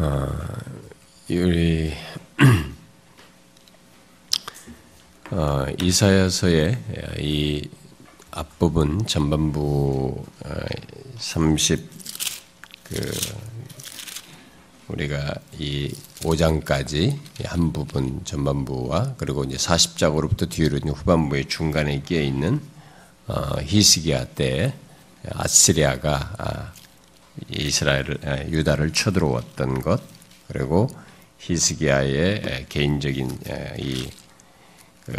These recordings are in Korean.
어, 우리 어, 이사야서의 이 앞부분 전반부 30 어, 그 우리가 이 5장까지 한 부분 전반부와 그리고 이제 40장으로부터 뒤로 후반부의 중간에 끼어 있는 어, 히스기야 때 아시리아가 아, 이스라엘을 아, 유다를 쳐들어왔던 것 그리고 히스기야의 개인적인 이그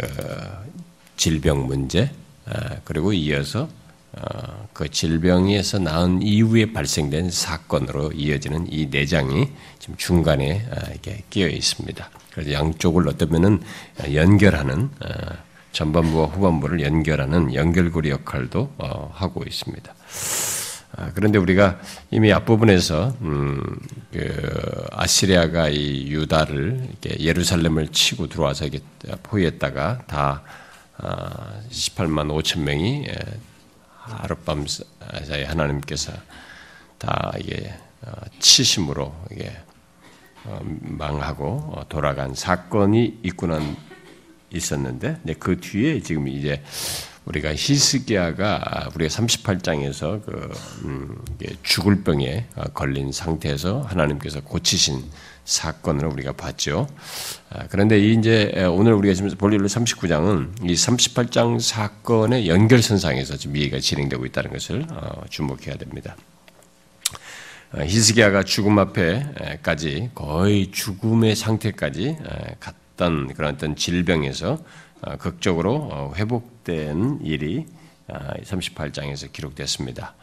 질병 문제 아, 그리고 이어서 어, 그 질병에서 나은 이후에 발생된 사건으로 이어지는 이 내장이 지금 중간에 이렇게 끼어 있습니다. 그래서 양쪽을 어쩌면은 연결하는 전반부와 후반부를 연결하는 연결고리 역할도 어, 하고 있습니다. 아, 그런데 우리가 이미 앞부분에서 음, 그 아시리아가 이 유다를 예루살렘을 치고 들어와서 이게 포위했다가 다 18만 아, 5천 명이 예, 하룻밤 사이 하나님께서 다 이게 어, 치심으로 이게 어, 망하고 어, 돌아간 사건이 있고 난 있었는데 그 뒤에 지금 이제 우리가 히스기야가 우리가 38장에서 그 음, 죽을 병에 걸린 상태에서 하나님께서 고치신 사건을 우리가 봤죠. 아, 그런데 이제 오늘 우리가 지금 볼 일로 39장은 이 38장 사건의 연결선상에서 지금 이해가 진행되고 있다는 것을 어, 주목해야 됩니다. 아, 히스기야가 죽음 앞에까지 거의 죽음의 상태까지 갔던 그런 어떤 질병에서 어, 극적으로 어, 회복된 일이 38장에서 아, 기록됐습니다.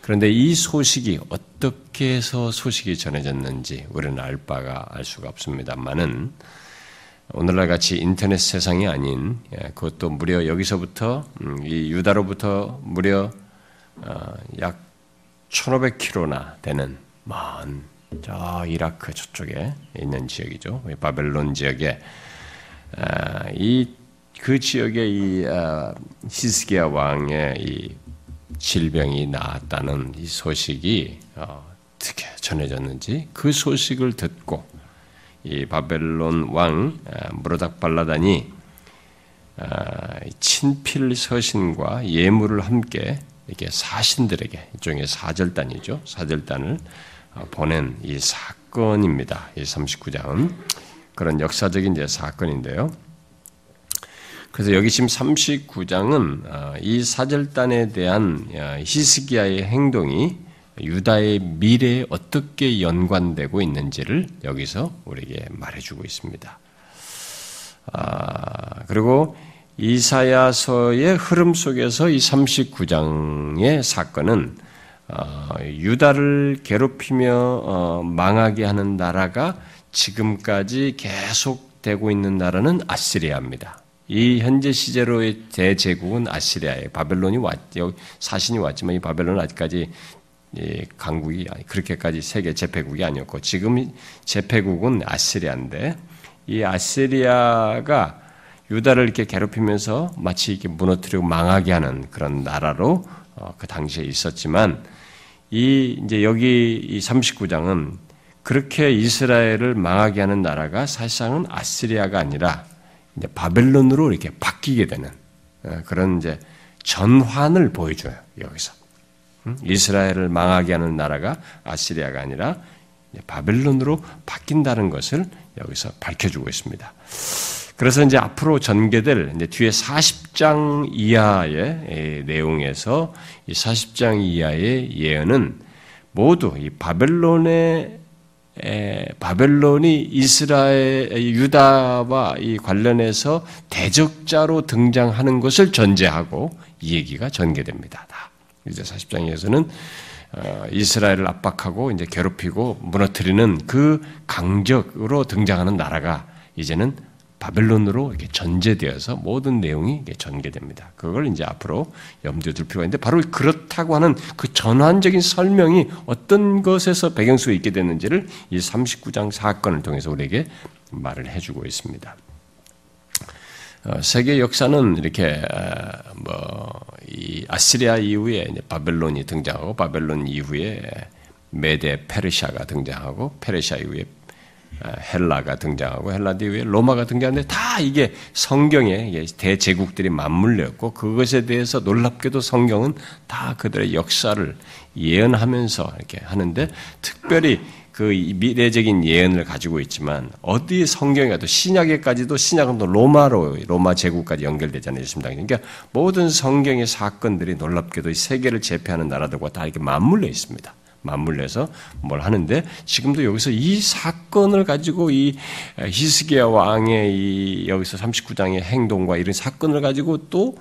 그런데 이 소식이 어떻게 해서 소식이 전해졌는지 우리는 알 바가 알 수가 없습니다만은 오늘날 같이 인터넷 세상이 아닌 예, 그것도 무려 여기서부터 음, 이 유다로부터 무려 어, 약 1,500km나 되는 먼 저 이라크 저쪽에 있는 지역이죠. 바벨론 지역에 아, 이 그 지역에 이 아, 히스기야 왕의 이 질병이 나았다는 이 소식이 어떻게 전해졌는지 그 소식을 듣고 이 바벨론 왕 무로닥 발라단이 친필 서신과 예물을 함께 이렇게 사신들에게 일종의 사절단이죠. 사절단을 어, 보낸 이 사건입니다. 이 39장은 그런 역사적인 이제 사건인데요. 그래서 여기 지금 39장은 어, 이 사절단에 대한 어, 히스기야의 행동이 유다의 미래에 어떻게 연관되고 있는지를 여기서 우리에게 말해주고 있습니다. 아, 그리고 이사야서의 흐름 속에서 이 39장의 사건은 어, 유다를 괴롭히며 망하게 하는 나라가 지금까지 계속되고 있는 나라는 아시리아입니다. 이 현재 시제로의 대제국은 아시리아예요. 바벨론이 왔죠. 사신이 왔지만 이 바벨론은 아직까지 강국이 그렇게까지 세계 제패국이 아니었고 지금 제패국은 아시리아인데 이 아시리아가 유다를 이렇게 괴롭히면서 마치 이렇게 무너뜨리고 망하게 하는 그런 나라로 어, 그 당시에 있었지만 이 이제 여기 이 39장은 그렇게 이스라엘을 망하게 하는 나라가 사실상은 아시리아가 아니라 이제 바벨론으로 이렇게 바뀌게 되는 어, 그런 이제 전환을 보여줘요 여기서 이스라엘을 망하게 하는 나라가 아시리아가 아니라 바벨론으로 바뀐다는 것을 여기서 밝혀주고 있습니다. 그래서 이제 앞으로 전개될 이제 뒤에 40장 이하의 내용에서 이 40장 이하의 예언은 모두 이 바벨론의 바벨론이 이스라엘 유다와 이 관련해서 대적자로 등장하는 것을 전제하고 이 얘기가 전개됩니다. 다. 이제 40장에서는 어, 이스라엘을 압박하고 이제 괴롭히고 무너뜨리는 그 강적으로 등장하는 나라가 이제는 바벨론으로 이렇게 전제되어서 모든 내용이 전개됩니다. 그걸 이제 앞으로 염두에 둘 필요가 있는데 바로 그렇다고 하는 그 전환적인 설명이 어떤 것에서 배경수가 있게 됐는지를 이 39장 사건을 통해서 우리에게 말을 해주고 있습니다. 어, 세계 역사는 이렇게 어, 뭐이 아시리아 이후에 바벨론이 등장하고 바벨론 이후에 메데 페르시아가 등장하고 페르시아 이후에 아, 헬라가 등장하고 헬라 뒤에 로마가 등장하는데 다 이게 성경에 대제국들이 맞물렸고 그것에 대해서 놀랍게도 성경은 다 그들의 역사를 예언하면서 이렇게 하는데 특별히 그 미래적인 예언을 가지고 있지만 어디 성경에 가도 신약에까지도 신약은 또 로마로 로마 제국까지 연결되잖아요. 예수님 그러니까 모든 성경의 사건들이 놀랍게도 세계를 제패하는 나라들과 다 이렇게 맞물려 있습니다. 맞물려서 뭘 하는데 지금도 여기서 이 사건을 가지고 이 히스기야 왕의 이 여기서 39장의 행동과 이런 사건을 가지고 또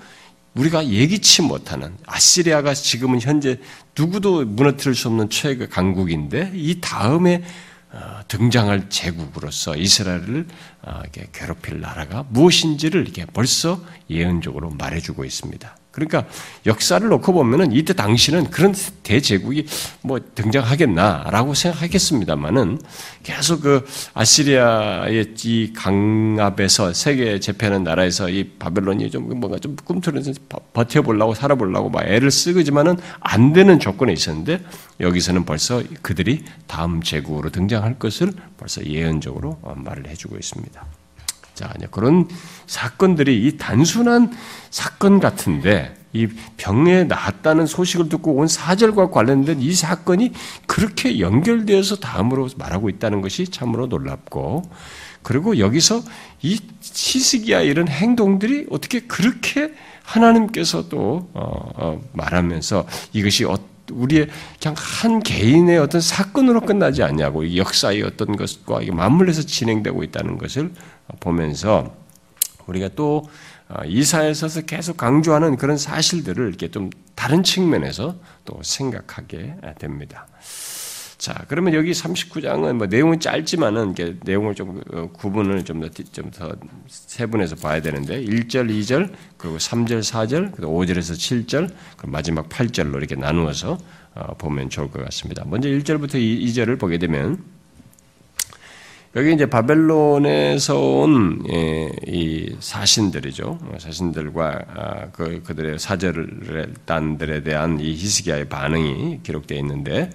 우리가 예기치 못하는 아시리아가 지금은 현재 누구도 무너뜨릴 수 없는 최고 강국인데 이 다음에 어, 등장할 제국으로서 이스라엘을 어, 괴롭힐 나라가 무엇인지를 이렇게 벌써 예언적으로 말해주고 있습니다. 그러니까 역사를 놓고 보면은 이때 당시는 그런 대제국이 뭐 등장하겠나라고 생각하겠습니다만은 계속 그 아시리아의 이 강압에서 세계 제패하는 나라에서 이 바벨론이 좀 뭔가 좀 꿈틀어서 버텨보려고 살아보려고 막 애를 쓰지만은 안 되는 조건에 있었는데 여기서는 벌써 그들이 다음 제국으로 등장할 것을 벌써 예언적으로 말을 해주고 있습니다. 자, 그런 사건들이 이 단순한 사건 같은데 이 병에 나았다는 소식을 듣고 온 사절과 관련된 이 사건이 그렇게 연결되어서 다음으로 말하고 있다는 것이 참으로 놀랍고 그리고 여기서 이 시스기야 이런 행동들이 어떻게 그렇게 하나님께서 또 어, 어, 말하면서 이것이 우리의 그냥 한 개인의 어떤 사건으로 끝나지 않냐고 역사의 어떤 것과 맞물려서 진행되고 있다는 것을 보면서 우리가 또 어, 이사에서 계속 강조하는 그런 사실들을 이렇게 좀 다른 측면에서 또 생각하게 됩니다. 자, 그러면 여기 39장은 뭐 내용은 짧지만은 이게 내용을 좀 어, 구분을 좀 더 좀 더 세분해서 봐야 되는데 1절, 2절, 그리고 3절, 4절, 그리고 5절에서 7절, 그리고 마지막 8절로 이렇게 나누어서 어, 보면 좋을 것 같습니다. 먼저 1절부터 2절을 보게 되면 여기 이제 바벨론에서 온이 예, 사신들이죠. 사신들과 아, 그 그들의 사절단들에 대한 이 히스기야의 반응이 기록되어 있는데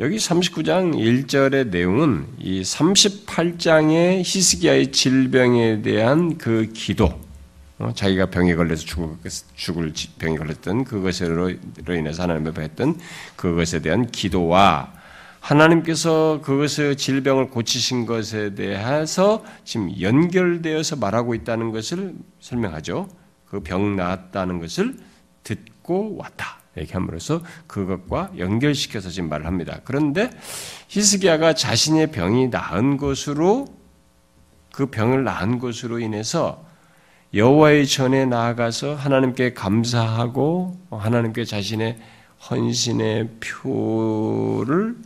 여기 39장 1절의 내용은 이 38장의 히스기야의 질병에 대한 그 기도, 어, 자기가 병에 걸려서 죽을 병에 걸렸던 그것으로 인해서 하나님 앞에 했던 그것에 대한 기도와 하나님께서 그것의 질병을 고치신 것에 대해서 지금 연결되어서 말하고 있다는 것을 설명하죠. 그 병 나았다는 것을 듣고 왔다. 이렇게 함으로써 그것과 연결시켜서 지금 말을 합니다. 그런데 히스기야가 자신의 병이 나은 것으로 그 병을 나은 것으로 인해서 여호와의 전에 나아가서 하나님께 감사하고 하나님께 자신의 헌신의 표를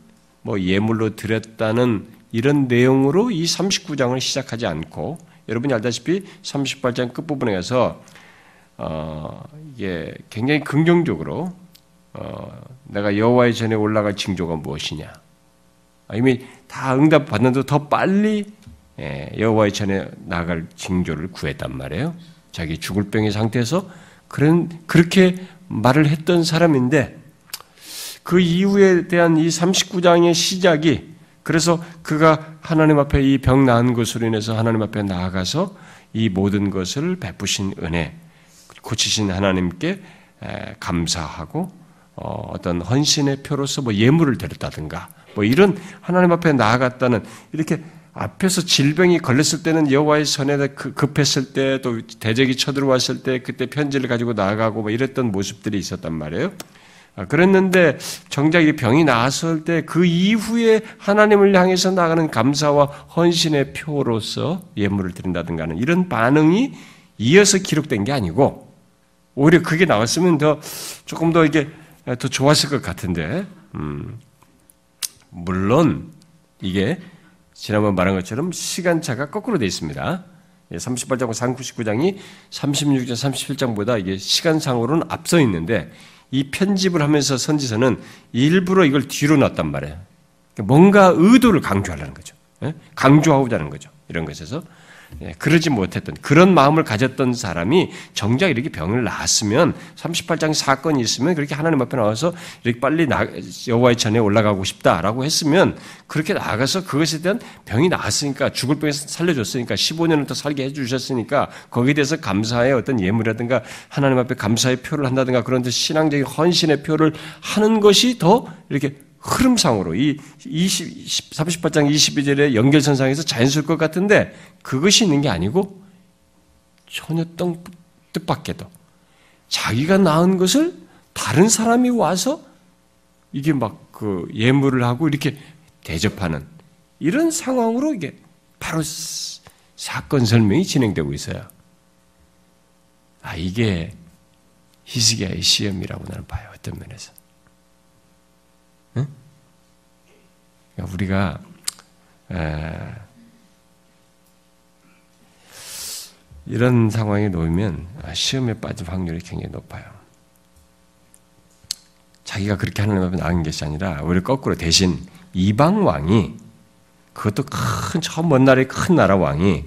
뭐 예물로 드렸다는 이런 내용으로 이 39장을 시작하지 않고 여러분이 알다시피 38장 끝부분에 가서 어, 이게 굉장히 긍정적으로 어, 내가 여호와의 전에 올라갈 징조가 무엇이냐 아, 이미 다 응답 받는데 더 빨리 예, 여호와의 전에 나갈 징조를 구했단 말이에요. 자기 죽을 병의 상태에서 그런 그렇게 말을 했던 사람인데 그 이후에 대한 이 39장의 시작이 그래서 그가 하나님 앞에 이 병 나은 것으로 인해서 하나님 앞에 나아가서 이 모든 것을 베푸신 은혜, 고치신 하나님께 감사하고 어, 어떤 헌신의 표로서 뭐 예물을 드렸다든가 뭐 이런 하나님 앞에 나아갔다는 이렇게 앞에서 질병이 걸렸을 때는 여호와의 선에 그 급했을 때 또 대적이 쳐들어왔을 때 그때 편지를 가지고 나아가고 뭐 이랬던 모습들이 있었단 말이에요. 아, 그랬는데 정작 이 병이 나았을 때 그 이후에 하나님을 향해서 나가는 감사와 헌신의 표로서 예물을 드린다든가 하는 이런 반응이 이어서 기록된 게 아니고 오히려 그게 나왔으면 더 조금 더 이게 더 좋았을 것 같은데 음, 물론 이게 지난번 말한 것처럼 시간차가 거꾸로 되어 있습니다. 38장과 39장이 36장, 37장보다 이게 시간상으로는 앞서 있는데 이 편집을 하면서 선지서는 일부러 이걸 뒤로 놨단 말이에요. 뭔가 의도를 강조하려는 거죠. 예? 강조하고자 하는 거죠. 이런 것에서. 예, 그러지 못했던 그런 마음을 가졌던 사람이 정작 이렇게 병을 낳았으면 38장 사건이 있으면 그렇게 하나님 앞에 나와서 이렇게 빨리 여호와의 전에 올라가고 싶다라고 했으면 그렇게 나가서 그것에 대한 병이 나았으니까 죽을 병에서 살려줬으니까 15년을 더 살게 해주셨으니까 거기에 대해서 감사의 어떤 예물이라든가 하나님 앞에 감사의 표를 한다든가 그런 신앙적인 헌신의 표를 하는 것이 더 이렇게 흐름상으로 이 20, 38장 22절의 연결선상에서 자연스러울 것 같은데 그것이 있는 게 아니고 전혀 뜻밖에도 자기가 낳은 것을 다른 사람이 와서 이게 막 그 예물을 하고 이렇게 대접하는 이런 상황으로 이게 바로 사건 설명이 진행되고 있어요. 아, 이게 히스기야의 시험이라고 나는 봐요. 어떤 면에서. 그러니까 우리가 이런 상황에 놓이면 시험에 빠질 확률이 굉장히 높아요. 자기가 그렇게 하나님 앞에 나간 것이 아니라 오히려 거꾸로 대신 이방 왕이 그것도 큰 처음 먼 나라의 큰 나라 왕이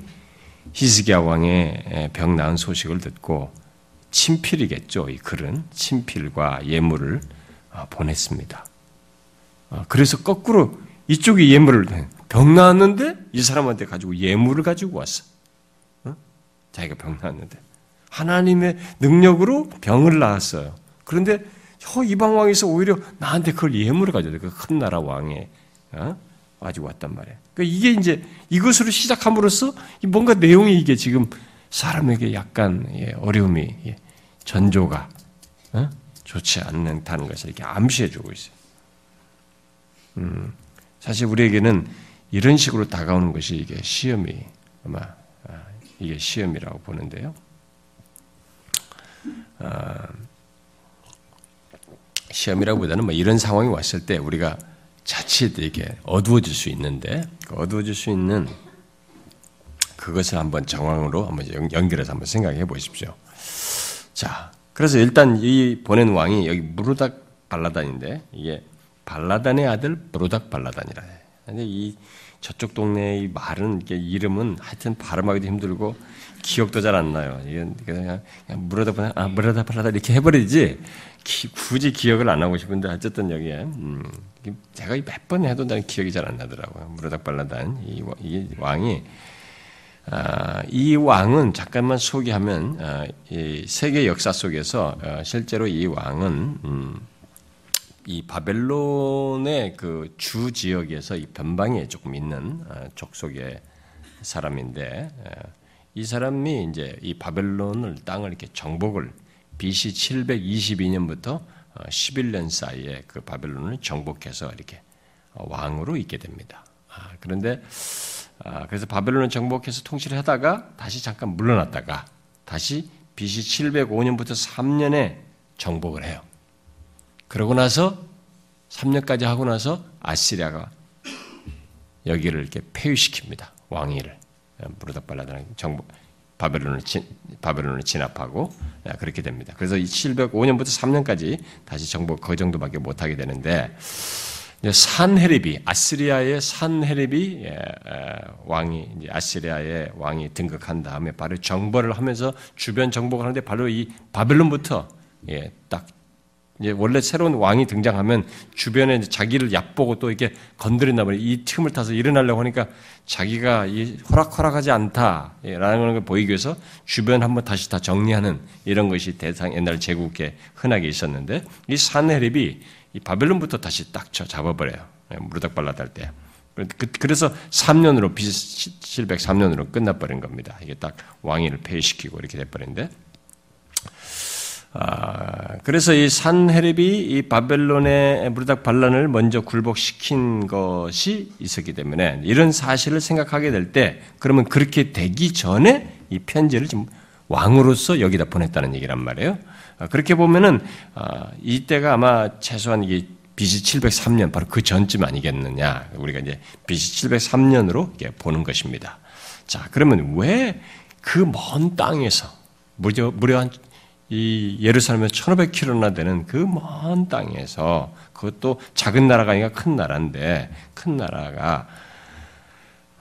히스기야 왕의 병 나은 소식을 듣고 친필이겠죠. 이 글은 친필과 예물을 어, 보냈습니다. 어, 그래서 거꾸로 이쪽에 예물을 병 나았는데 이 사람한테 가지고 예물을 가지고 왔어. 어? 자기가 병 나았는데 하나님의 능력으로 병을 낳았어요. 그런데 저 이방 왕에서 오히려 나한테 그걸 예물을 가져다 그큰 나라 왕에 어? 가지고 왔단 말이에요. 그러니까 이게 이제 이것으로 시작함으로써 뭔가 내용이 이게 지금 사람에게 약간 예, 어려움이 예, 전조가 어? 좋지 않다는 것을 이렇게 암시해주고 있어요. 음. 사실 우리에게는 이런 식으로 다가오는 것이 이게 시험이 아마 아, 이게 시험이라고 보는데요. 아, 시험이라고보다는 뭐 이런 상황이 왔을 때 우리가 자칫 이게 어두워질 수 있는데 그 어두워질 수 있는 그것을 한번 정황으로 한번 연결해서 한번 생각해 보십시오. 자, 그래서 일단 이 보낸 왕이 여기 무르닥 발라단인데 이게 발라단의 아들 브로닥 발라단이라 해. 근데 이 저쪽 동네의 말은 이게 이름은 하여튼 발음하기도 힘들고 기억도 잘 안 나요. 이건 그냥, 그냥 무라다 아 무라다 발라다 이렇게 해버리지 기, 굳이 기억을 안 하고 싶은데 어쨌든 여기에 음, 제가 몇 번 해도 나는 기억이 잘 안 나더라고요. 무라닥 발라단 이, 이 왕이 아, 이 왕은 잠깐만 소개하면 아, 이 세계 역사 속에서 어, 실제로 이 왕은 음, 이 바벨론의 그 주 지역에서 이 변방에 조금 있는 어, 족속의 사람인데 어, 이 사람이 이제 이 바벨론을 땅을 이렇게 정복을 BC 722년부터 11년 어, 사이에 그 바벨론을 정복해서 이렇게 왕으로 있게 됩니다. 아, 그런데 아, 그래서 바벨론을 정복해서 통치를 하다가 다시 잠깐 물러났다가 다시 BC 705년부터 3년에 정복을 해요. 그러고 나서 3년까지 하고 나서 아시리아가 여기를 이렇게 폐위시킵니다. 왕위를. 무르닥발라다는 정부 바벨론을 진, 바벨론을 진압하고 그렇게 됩니다. 그래서 705년부터 3년까지 다시 정복 그 정도밖에 못 하게 되는데 산헤립이 아시리아의 산헤립이 예, 왕이 아시리아의 왕이 등극한 다음에 바로 정벌을 하면서 주변 정복을 하는데 바로 이 바벨론부터 예, 딱 이제 원래 새로운 왕이 등장하면 주변에 자기를 얕보고 또 이렇게 건드린다 보니 이 틈을 타서 일어나려고 하니까 자기가 호락호락하지 않다라는 걸 보이기 위해서 주변 한번 다시 다 정리하는 이런 것이 대상 옛날 제국에 흔하게 있었는데 이 산헤립이 이 바벨론부터 다시 딱 잡아버려요. 예, 무르닥발라드 할 때. 그, 그래서 3년으로 BC 703년으로 끝나버린 겁니다. 이게 딱 왕위를 폐위시키고 이렇게 돼버렸는데 아, 그래서 이 산헤립이 이 바벨론의 무르닥 반란을 먼저 굴복시킨 것이 있었기 때문에 이런 사실을 생각하게 될 때 그러면 그렇게 되기 전에 이 편지를 지금 왕으로서 여기다 보냈다는 얘기란 말이에요. 아, 그렇게 보면은 아, 이때가 아마 최소한 이게 BC 703년 바로 그 전쯤 아니겠느냐. 우리가 이제 BC 703년으로 보는 것입니다. 자, 그러면 왜 그 먼 땅에서 무려 무려 한 이 예루살렘에 1500km나 되는 그 먼 땅에서 그것도 작은 나라가 아니라 큰 나라인데 큰 나라가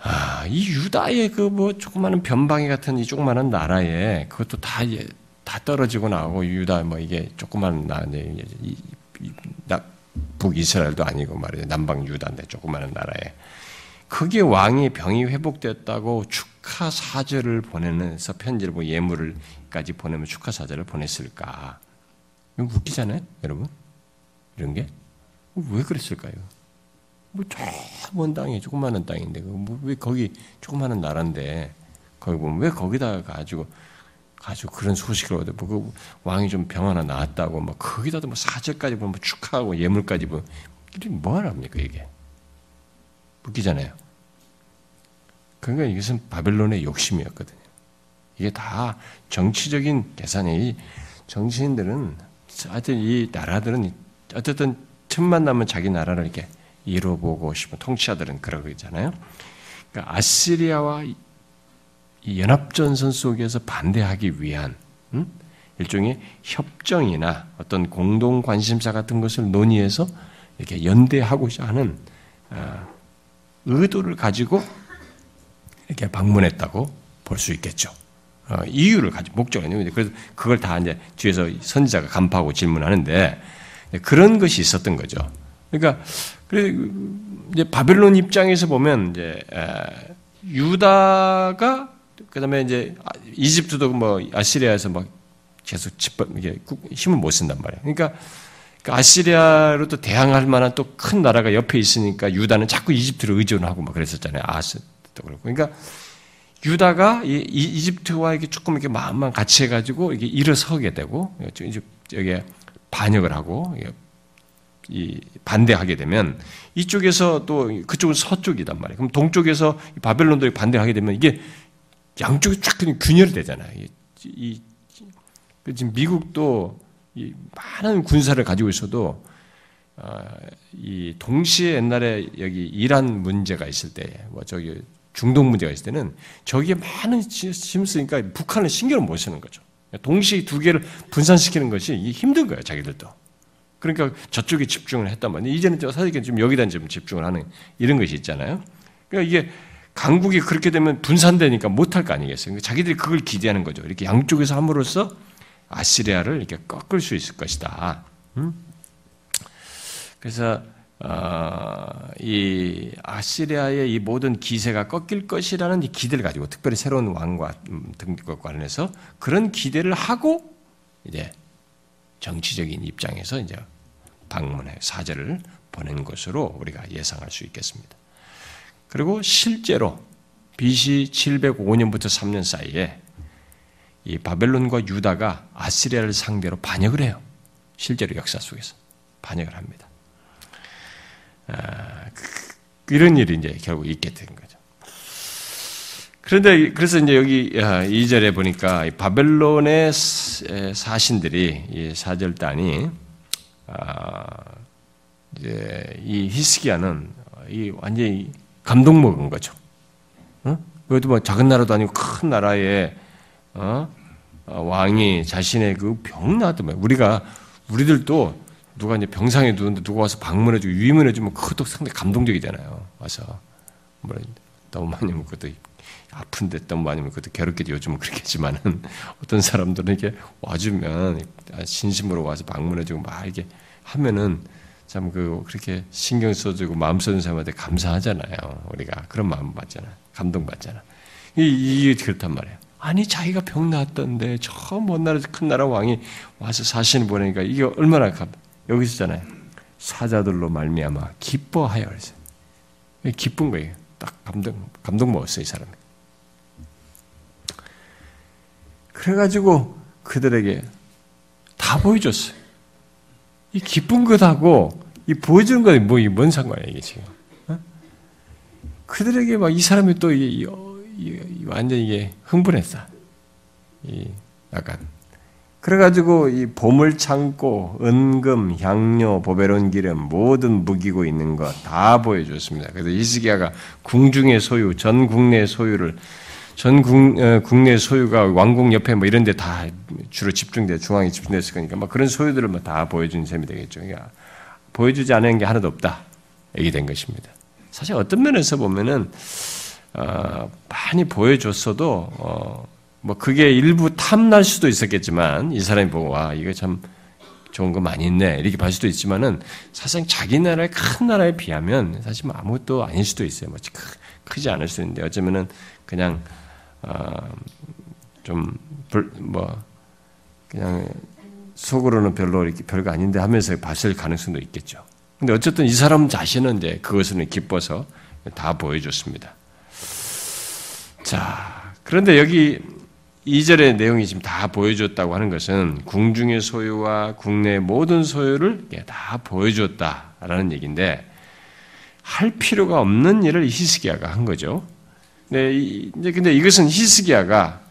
아, 이 유다의 그 뭐 조그마한 변방이 같은 이 조그마한 나라에 그것도 다, 다 떨어지고 나오고 유다 뭐 이게 조그마한 나, 이, 이, 나, 북이스라엘도 아니고 말이죠. 남방 유다인데 조그마한 나라에. 그게 왕이 병이 회복됐다고 축하 사절을 보내면서 편지를 뭐 예물을 까지 보내면 축하 사절을 보냈을까? 이거 웃기잖아요, 여러분. 이런 게 왜 그랬을까요? 뭐저먼 땅이 조그마한 땅인데 뭐 왜 거기 조그마한 나라인데 거기 보면 왜 거기다 가지고 가지고 그런 소식을 얻어 보고 그 왕이 좀 병 하나 나았다고 막 거기다도 뭐 사절까지 보면 뭐 축하하고 예물까지 보면 뭐 하랍니까 이게 웃기잖아요. 그러니까 이것은 바벨론의 욕심이었거든요. 이게 다 정치적인 계산이 정치인들은 하여튼 이 나라들은 어쨌든 틈만 나면 자기 나라를 이렇게 이뤄보고 싶은 통치자들은 그러잖아요. 그러니까 아시리아와 이 연합전선 속에서 반대하기 위한 음? 일종의 협정이나 어떤 공동 관심사 같은 것을 논의해서 이렇게 연대하고자 하는 어, 의도를 가지고 이렇게 방문했다고 볼 수 있겠죠. 어, 이유를 가지고 목적을 있는 그래서 그걸 다 이제 뒤에서 선지자가 간파하고 질문하는데 그런 것이 있었던 거죠. 그러니까 이제 바벨론 입장에서 보면 이제 유다가 그다음에 이제 이집트도 뭐 아시리아에서 막 계속 집밥 이게 힘을 못 쓴단 말이에요. 그러니까 그 아시리아로도 대항할 만한 또 큰 나라가 옆에 있으니까 유다는 자꾸 이집트를 의존하고 막 그랬었잖아요. 아스도 그렇고. 그러니까 유다가 이, 이집트와 이렇게 조금 이렇게 마음만 같이 해가지고 이게 일어서게 되고 이제 여기 반역을 하고 이 반대하게 되면 이쪽에서 또 그쪽은 서쪽이단 말이에요. 그럼 동쪽에서 바벨론들이 반대하게 되면 이게 양쪽이 쫙 그냥 균열이 되잖아요. 이, 이그 지금 미국도 이 많은 군사를 가지고 있어도 어, 이 동시에 옛날에 여기 이란 문제가 있을 때, 뭐 저기 중동 문제가 있을 때는 저기에 많은 힘 쓰니까 북한은 신경을 못 쓰는 거죠. 동시에 두 개를 분산시키는 것이 힘든 거예요, 자기들도. 그러니까 저쪽에 집중을 했단 말이에요. 이제는 사실 좀 여기다 좀 집중을 하는 이런 것이 있잖아요. 그러니까 이게 강국이 그렇게 되면 분산되니까 못할 거 아니겠어요. 그러니까 자기들이 그걸 기대하는 거죠. 이렇게 양쪽에서 함으로써 아시리아를 이렇게 꺾을 수 있을 것이다. 음? 그래서 어, 이 아시리아의 이 모든 기세가 꺾일 것이라는 기대를 가지고 특별히 새로운 왕과 음, 등과 관련해서 그런 기대를 하고 이제 정치적인 입장에서 이제 방문해 사절을 보낸 것으로 우리가 예상할 수 있겠습니다. 그리고 실제로 BC 705년부터 3년 사이에 이 바벨론과 유다가 아시리아를 상대로 반역을 해요. 실제로 역사 속에서 반역을 합니다. 아, 그, 이런 일이 이제 결국 있게 된 거죠. 그런데 그래서 이제 여기 2절에 아, 보니까 바벨론의 사신들이 이 사절단이 아, 이제 이 히스기야는 이 완전히 감동 먹은 거죠. 어? 그것도 뭐 작은 나라도 아니고 큰 나라에 어? 어 왕이 자신의 그 병 나왔더만 우리가 우리들도 누가 이제 병상에 누는데 누가 와서 방문해주고 유임을해주면 그것도 상당히 감동적이잖아요. 와서 뭐 너무 많이 먹고도 아픈데 너무 많이 먹고도 괴롭게 요즘은 그렇겠지만은 어떤 사람들은 이렇게 와주면 진심으로 와서 방문해주고 막 이렇게 하면은 참 그 그렇게 신경 써주고 마음 써준 사람한테 감사하잖아요. 우리가 그런 마음 받잖아. 감동 받잖아. 이게 그렇단 말이에요. 아니 자기가 병 나았던데 저 먼 나라 큰 나라 왕이 와서 사신을 보내니까 이게 얼마나 감 여기 있잖아요. 사자들로 말미암아 기뻐하여 그랬어요. 기쁜 거예요. 딱 감동 감동 먹었어요 이 사람이. 그래가지고 그들에게 다 보여줬어요. 이 기쁜 것하고 이 보여주는 것이 뭐, 뭔 상관이야, 이게 지금. 어? 그들에게 막 이 사람이 또 이, 이, 이, 완전 이게 흥분했어. 이, 약간. 그래가지고 이 보물 창고, 은금, 향료, 보배론 기름, 모든 무기고 있는 것 다 보여줬습니다. 그래서 이스기야가 궁중의 소유, 전 국내 소유를 전 국, 어, 국내 소유가 왕궁 옆에 뭐 이런 데 다 주로 집중돼, 중앙에 집중됐을 거니까 막 그런 소유들을 뭐다 보여준 셈이 되겠죠. 그러니까 보여주지 않은 게 하나도 없다. 얘기 된 것입니다. 사실 어떤 면에서 보면은, 어, 많이 보여줬어도 어, 뭐 그게 일부 탐날 수도 있었겠지만 이 사람이 보고 와 이거 참 좋은 거 많이 있네 이렇게 볼 수도 있지만은 사실 자기 나라의 큰 나라에 비하면 사실 뭐 아무것도 아닐 수도 있어요. 뭐 크, 지 않을 수 있는데 어쩌면은 그냥 어, 좀뭐 그냥 속으로는 별로 이렇게 별거 아닌데 하면서 봤을 가능성도 있겠죠. 근데 어쨌든 이 사람 자신은 이제 그것을 기뻐서 다 보여줬습니다. 자, 그런데 여기 2절의 내용이 지금 다 보여줬다고 하는 것은 궁중의 소유와 국내 모든 소유를 다 보여줬다라는 얘기인데 할 필요가 없는 일을 히스기야가 한 거죠. 네, 근데 이것은 히스기야가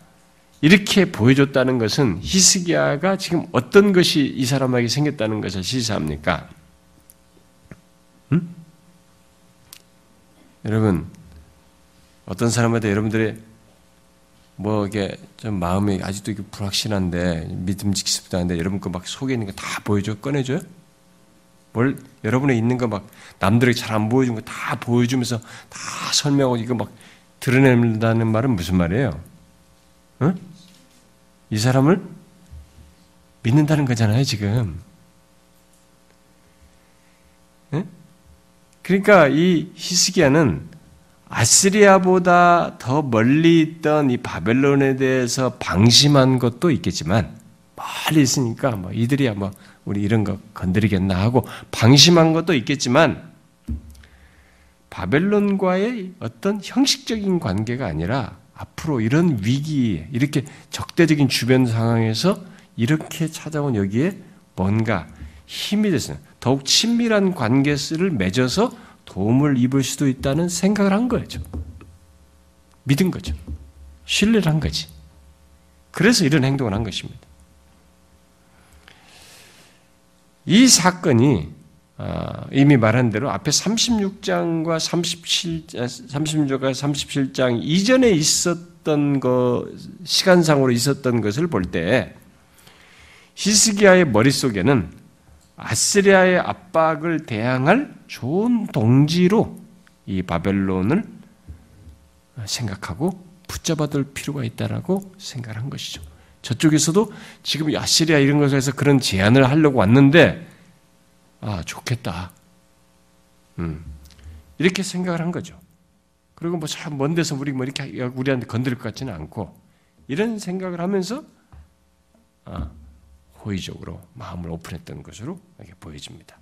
이렇게 보여줬다는 것은 히스기야가 지금 어떤 것이 이 사람에게 생겼다는 것을 시사합니까? 음? 여러분 어떤 사람한테 여러분들의 뭐 이게 좀 마음이 아직도 이게 불확실한데 믿음직스럽다 한데 여러분 거막 속에 있는 거 다 보여줘 꺼내줘요? 뭘 여러분의 있는 거 막 남들에게 잘 안 보여준 거 다 보여주면서 다 설명하고 이거 막 드러낸다는 말은 무슨 말이에요? 응? 이 사람을 믿는다는 거잖아요 지금. 응? 그러니까 이 히스기야는 아스리아보다 더 멀리 있던 이 바벨론에 대해서 방심한 것도 있겠지만 멀리 있으니까 뭐 이들이야 뭐 우리 이런 거 건드리겠나 하고 방심한 것도 있겠지만 바벨론과의 어떤 형식적인 관계가 아니라 앞으로 이런 위기, 이렇게 적대적인 주변 상황에서 이렇게 찾아온 여기에 뭔가 힘이 됐어요. 더욱 친밀한 관계를 맺어서 도움을 입을 수도 있다는 생각을 한 거죠. 믿은 거죠. 신뢰를 한 거지. 그래서 이런 행동을 한 것입니다. 이 사건이 아, 이미 말한 대로 앞에 36장과 37, 36과 37장 이전에 있었던 거, 시간상으로 있었던 것을 볼 때, 히스기야의 머릿속에는 아스리아의 압박을 대항할 좋은 동지로 이 바벨론을 생각하고 붙잡아둘 필요가 있다라고 생각한 것이죠. 저쪽에서도 지금 아시리아 이런 것에서 그런 제안을 하려고 왔는데 아 좋겠다. 음. 이렇게 생각을 한 거죠. 그리고 뭐 참 먼 데서 우리 뭐 이렇게 우리한테 건드릴 것 같지는 않고 이런 생각을 하면서 아, 호의적으로 마음을 오픈했던 것으로 이렇게 보여집니다.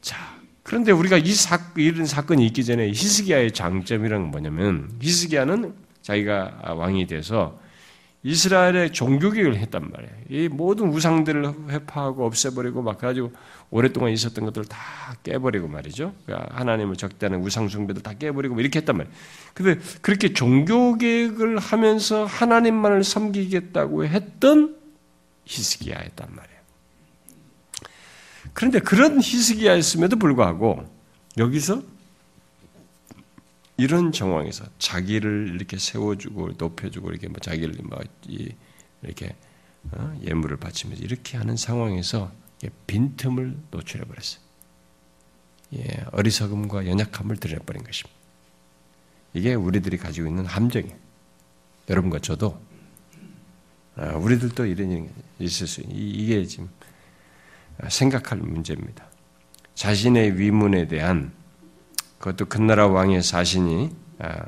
자, 그런데 우리가 이 사, 이런 사건이 있기 전에 히스기야의 장점이란 뭐냐면 히스기야는 자기가 왕이 돼서 이스라엘의 종교개혁을 했단 말이에요. 이 모든 우상들을 회파하고 없애버리고 막 가지고 오랫동안 있었던 것들을 다 깨버리고 말이죠. 그러니까 하나님을 적대하는 우상 숭배들 다 깨버리고 뭐 이렇게 했단 말이에요. 근데 그렇게 종교개혁을 하면서 하나님만을 섬기겠다고 했던 히스기야였단 말이에요. 그런데 그런 히스기야였음에도 불구하고 여기서 이런 정황에서 자기를 이렇게 세워주고 높여주고 이렇게 뭐 자기를 뭐 이렇게 어? 예물을 바치면서 이렇게 하는 상황에서 빈틈을 노출해 버렸어요. 예, 어리석음과 연약함을 드러내버린 것입니다. 이게 우리들이 가지고 있는 함정이에요. 여러분과 저도 아, 우리들도 이런 일이 있을 수 이게 지금 생각할 문제입니다. 자신의 위문에 대한 그것도 큰 나라 왕의 자신이 아,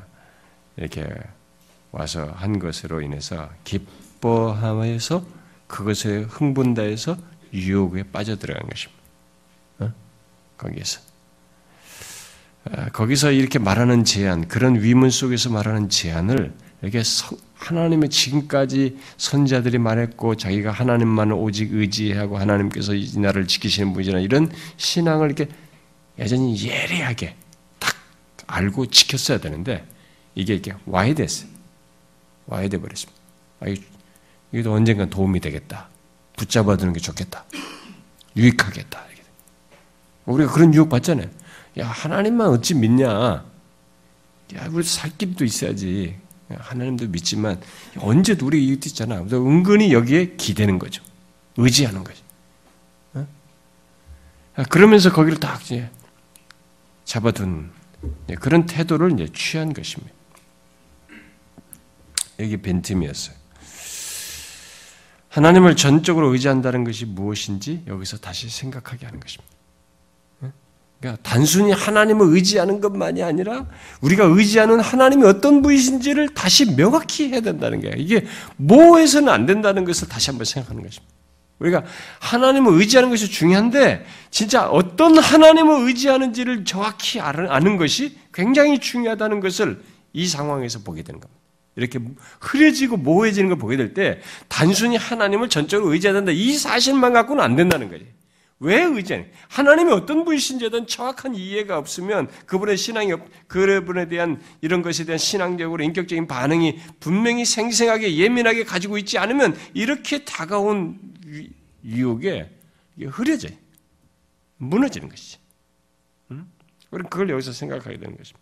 이렇게 와서 한 것으로 인해서 기뻐하면서 그것에 흥분다해서 유혹에 빠져들어간 것입니다. 어? 거기에서 아, 거기서 이렇게 말하는 제안, 그런 위문 속에서 말하는 제안을 이렇게 하나님의 지금까지 선자들이 말했고 자기가 하나님만을 오직 의지하고 하나님께서 이 나라를 지키시는 분이라 이런 신앙을 이렇게 여전히 예리하게 딱 알고 지켰어야 되는데 이게 이렇게 와해됐어요. 와해돼 버렸습니다. 아, 이게도 언젠간 도움이 되겠다. 붙잡아두는 게 좋겠다. 유익하겠다. 우리가 그런 유혹 받잖아요. 야, 하나님만 어찌 믿냐? 야, 우리 살 길도 있어야지. 하나님도 믿지만 언제도 우리 이웃 있잖아. 은근히 여기에 기대는 거죠. 의지하는 거죠. 어? 아, 그러면서 거기를 딱 이제 잡아둔 네, 그런 태도를 이제 취한 것입니다. 여기 빈틈이었어요. 하나님을 전적으로 의지한다는 것이 무엇인지 여기서 다시 생각하게 하는 것입니다. 그러니까 단순히 하나님을 의지하는 것만이 아니라 우리가 의지하는 하나님이 어떤 분이신지를 다시 명확히 해야 된다는 거예요. 이게 모호해서는 안 된다는 것을 다시 한번 생각하는 것입니다. 우리가 하나님을 의지하는 것이 중요한데 진짜 어떤 하나님을 의지하는지를 정확히 아는 것이 굉장히 중요하다는 것을 이 상황에서 보게 되는 겁니다. 이렇게 흐려지고 모호해지는 걸 보게 될 때 단순히 하나님을 전적으로 의지해야 된다. 이 사실만 갖고는 안 된다는 거지. 왜 의지하냐? 하나님이 어떤 분이신지에 정확한 이해가 없으면 그분의 신앙이 없, 그분에 대한 이런 것에 대한 신앙적으로 인격적인 반응이 분명히 생생하게 예민하게 가지고 있지 않으면 이렇게 다가온 유혹에 흐려져요. 무너지는 것이지. 응? 그걸 여기서 생각하게 되는 것입니다.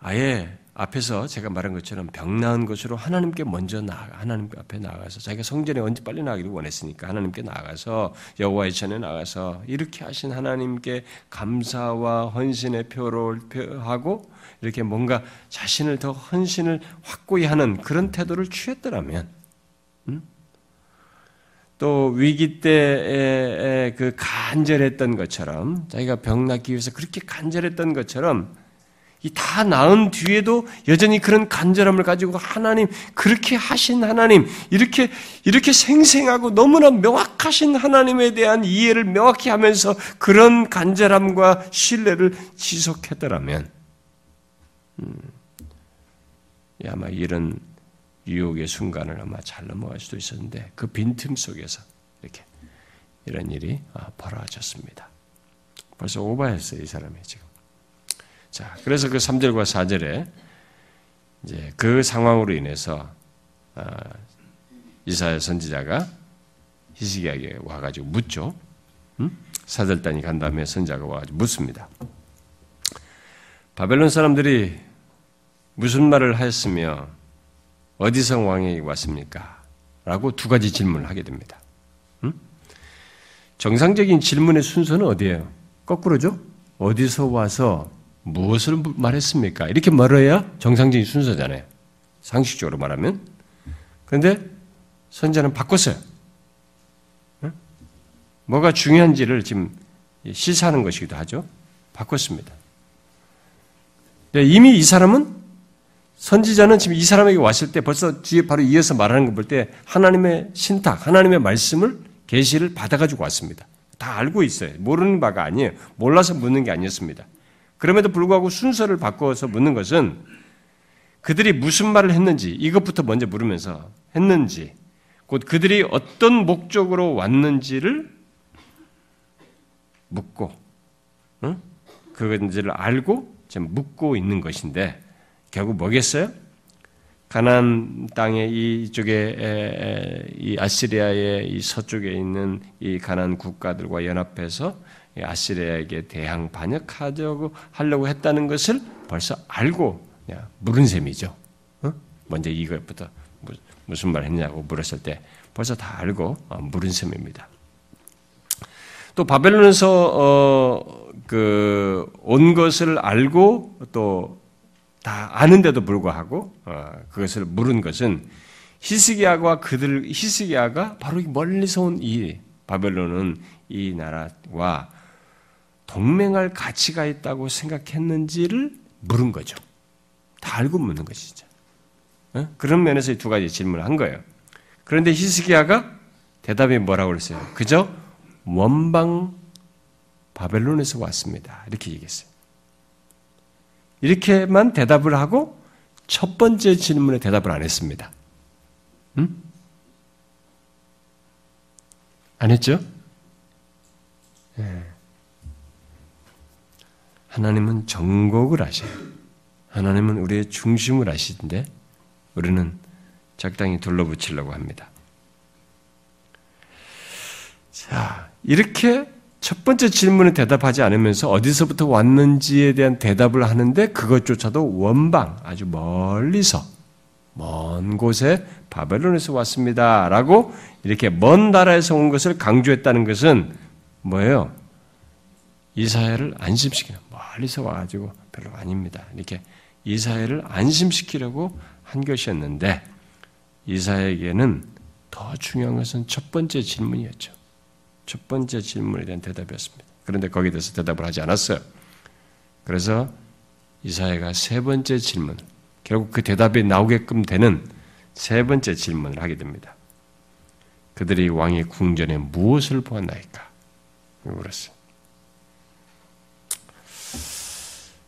아예 앞에서 제가 말한 것처럼 병 나은 것으로 하나님께 먼저 나아가 하나님 앞에 나가서 자기가 성전에 언제 빨리 나가기를 원했으니까 하나님께 나가서 여호와의 전에 나가서 이렇게 하신 하나님께 감사와 헌신의 표를 하고 이렇게 뭔가 자신을 더 헌신을 확고히 하는 그런 태도를 취했더라면 음? 또 위기 때에 그 간절했던 것처럼 자기가 병 낫기 위해서 그렇게 간절했던 것처럼 이다 나은 뒤에도 여전히 그런 간절함을 가지고 하나님 그렇게 하신 하나님 이렇게 이렇게 생생하고 너무나 명확하신 하나님에 대한 이해를 명확히 하면서 그런 간절함과 신뢰를 지속했더라면 음, 아마 이런 유혹의 순간을 아마 잘 넘어갈 수도 있었는데 그 빈틈 속에서 이렇게 이런 일이 아, 벌어졌습니다. 벌써 오버했어요 이 사람이 지금. 자, 그래서 그 3절과 4절에 이제 그 상황으로 인해서 아, 이사야 선지자가 히스기야에게 와가지고 묻죠. 음? 사절단이 간 다음에 선자가 와가지고 묻습니다. 바벨론 사람들이 무슨 말을 하였으며 어디서 왕이 왔습니까? 라고 두 가지 질문을 하게 됩니다. 음? 정상적인 질문의 순서는 어디예요? 거꾸로죠? 어디서 와서 무엇을 말했습니까? 이렇게 말해야 정상적인 순서잖아요. 상식적으로 말하면. 그런데 선자는 바꿨어요. 뭐가 중요한지를 지금 시사하는 것이기도 하죠. 바꿨습니다. 이미 이 사람은 선지자는 지금 이 사람에게 왔을 때 벌써 뒤에 바로 이어서 말하는 걸 볼 때 하나님의 신탁, 하나님의 말씀을 계시를 받아가지고 왔습니다. 다 알고 있어요. 모르는 바가 아니에요. 몰라서 묻는 게 아니었습니다. 그럼에도 불구하고 순서를 바꿔서 묻는 것은 그들이 무슨 말을 했는지 이것부터 먼저 물으면서 했는지 곧 그들이 어떤 목적으로 왔는지를 묻고 응? 그건지를 알고 지금 묻고 있는 것인데 결국 뭐겠어요? 가나안 땅의 이쪽에 이 아시리아의 이 서쪽에 있는 이 가나안 국가들과 연합해서 아시리아에게 대항 반역하려고 하려고 했다는 것을 벌써 알고 물은 셈이죠. 어? 먼저 이것부터 무슨 말 했냐고 물었을 때 벌써 다 알고 어, 물은 셈입니다. 또 바벨론에서 어, 그온 것을 알고 또 다 아는데도 불구하고 어, 그것을 물은 것은 히스기야가 그들 히스기야가 바로 멀리서 온 이 바벨론은 이 나라와 동맹할 가치가 있다고 생각했는지를 물은 거죠. 다 알고 묻는 것이죠. 어? 그런 면에서 두 가지 질문을 한 거예요. 그런데 히스기야가 대답이 뭐라고 그랬어요? 그저 원방 바벨론에서 왔습니다. 이렇게 얘기했어요. 이렇게만 대답을 하고 첫 번째 질문에 대답을 안 했습니다. 응? 안 했죠? 네. 하나님은 정곡을 하셔요. 하나님은 우리의 중심을 아시는데 우리는 적당히 둘러붙이려고 합니다. 자, 이렇게 첫 번째 질문에 대답하지 않으면서 어디서부터 왔는지에 대한 대답을 하는데 그것조차도 원방, 아주 멀리서, 먼 곳에 바벨론에서 왔습니다. 라고 이렇게 먼 나라에서 온 것을 강조했다는 것은 뭐예요? 이사야를 안심시키는 멀리서 와가지고 별로 아닙니다. 이렇게 이사야를 안심시키려고 한 것이었는데 이사야에게는 더 중요한 것은 첫 번째 질문이었죠. 첫 번째 질문에 대한 대답이었습니다. 그런데 거기에 대해서 대답을 하지 않았어요. 그래서 이사야가 세 번째 질문, 결국 그 대답이 나오게끔 되는 세 번째 질문을 하게 됩니다. 그들이 왕의 궁전에 무엇을 보았나이까? 물었어요.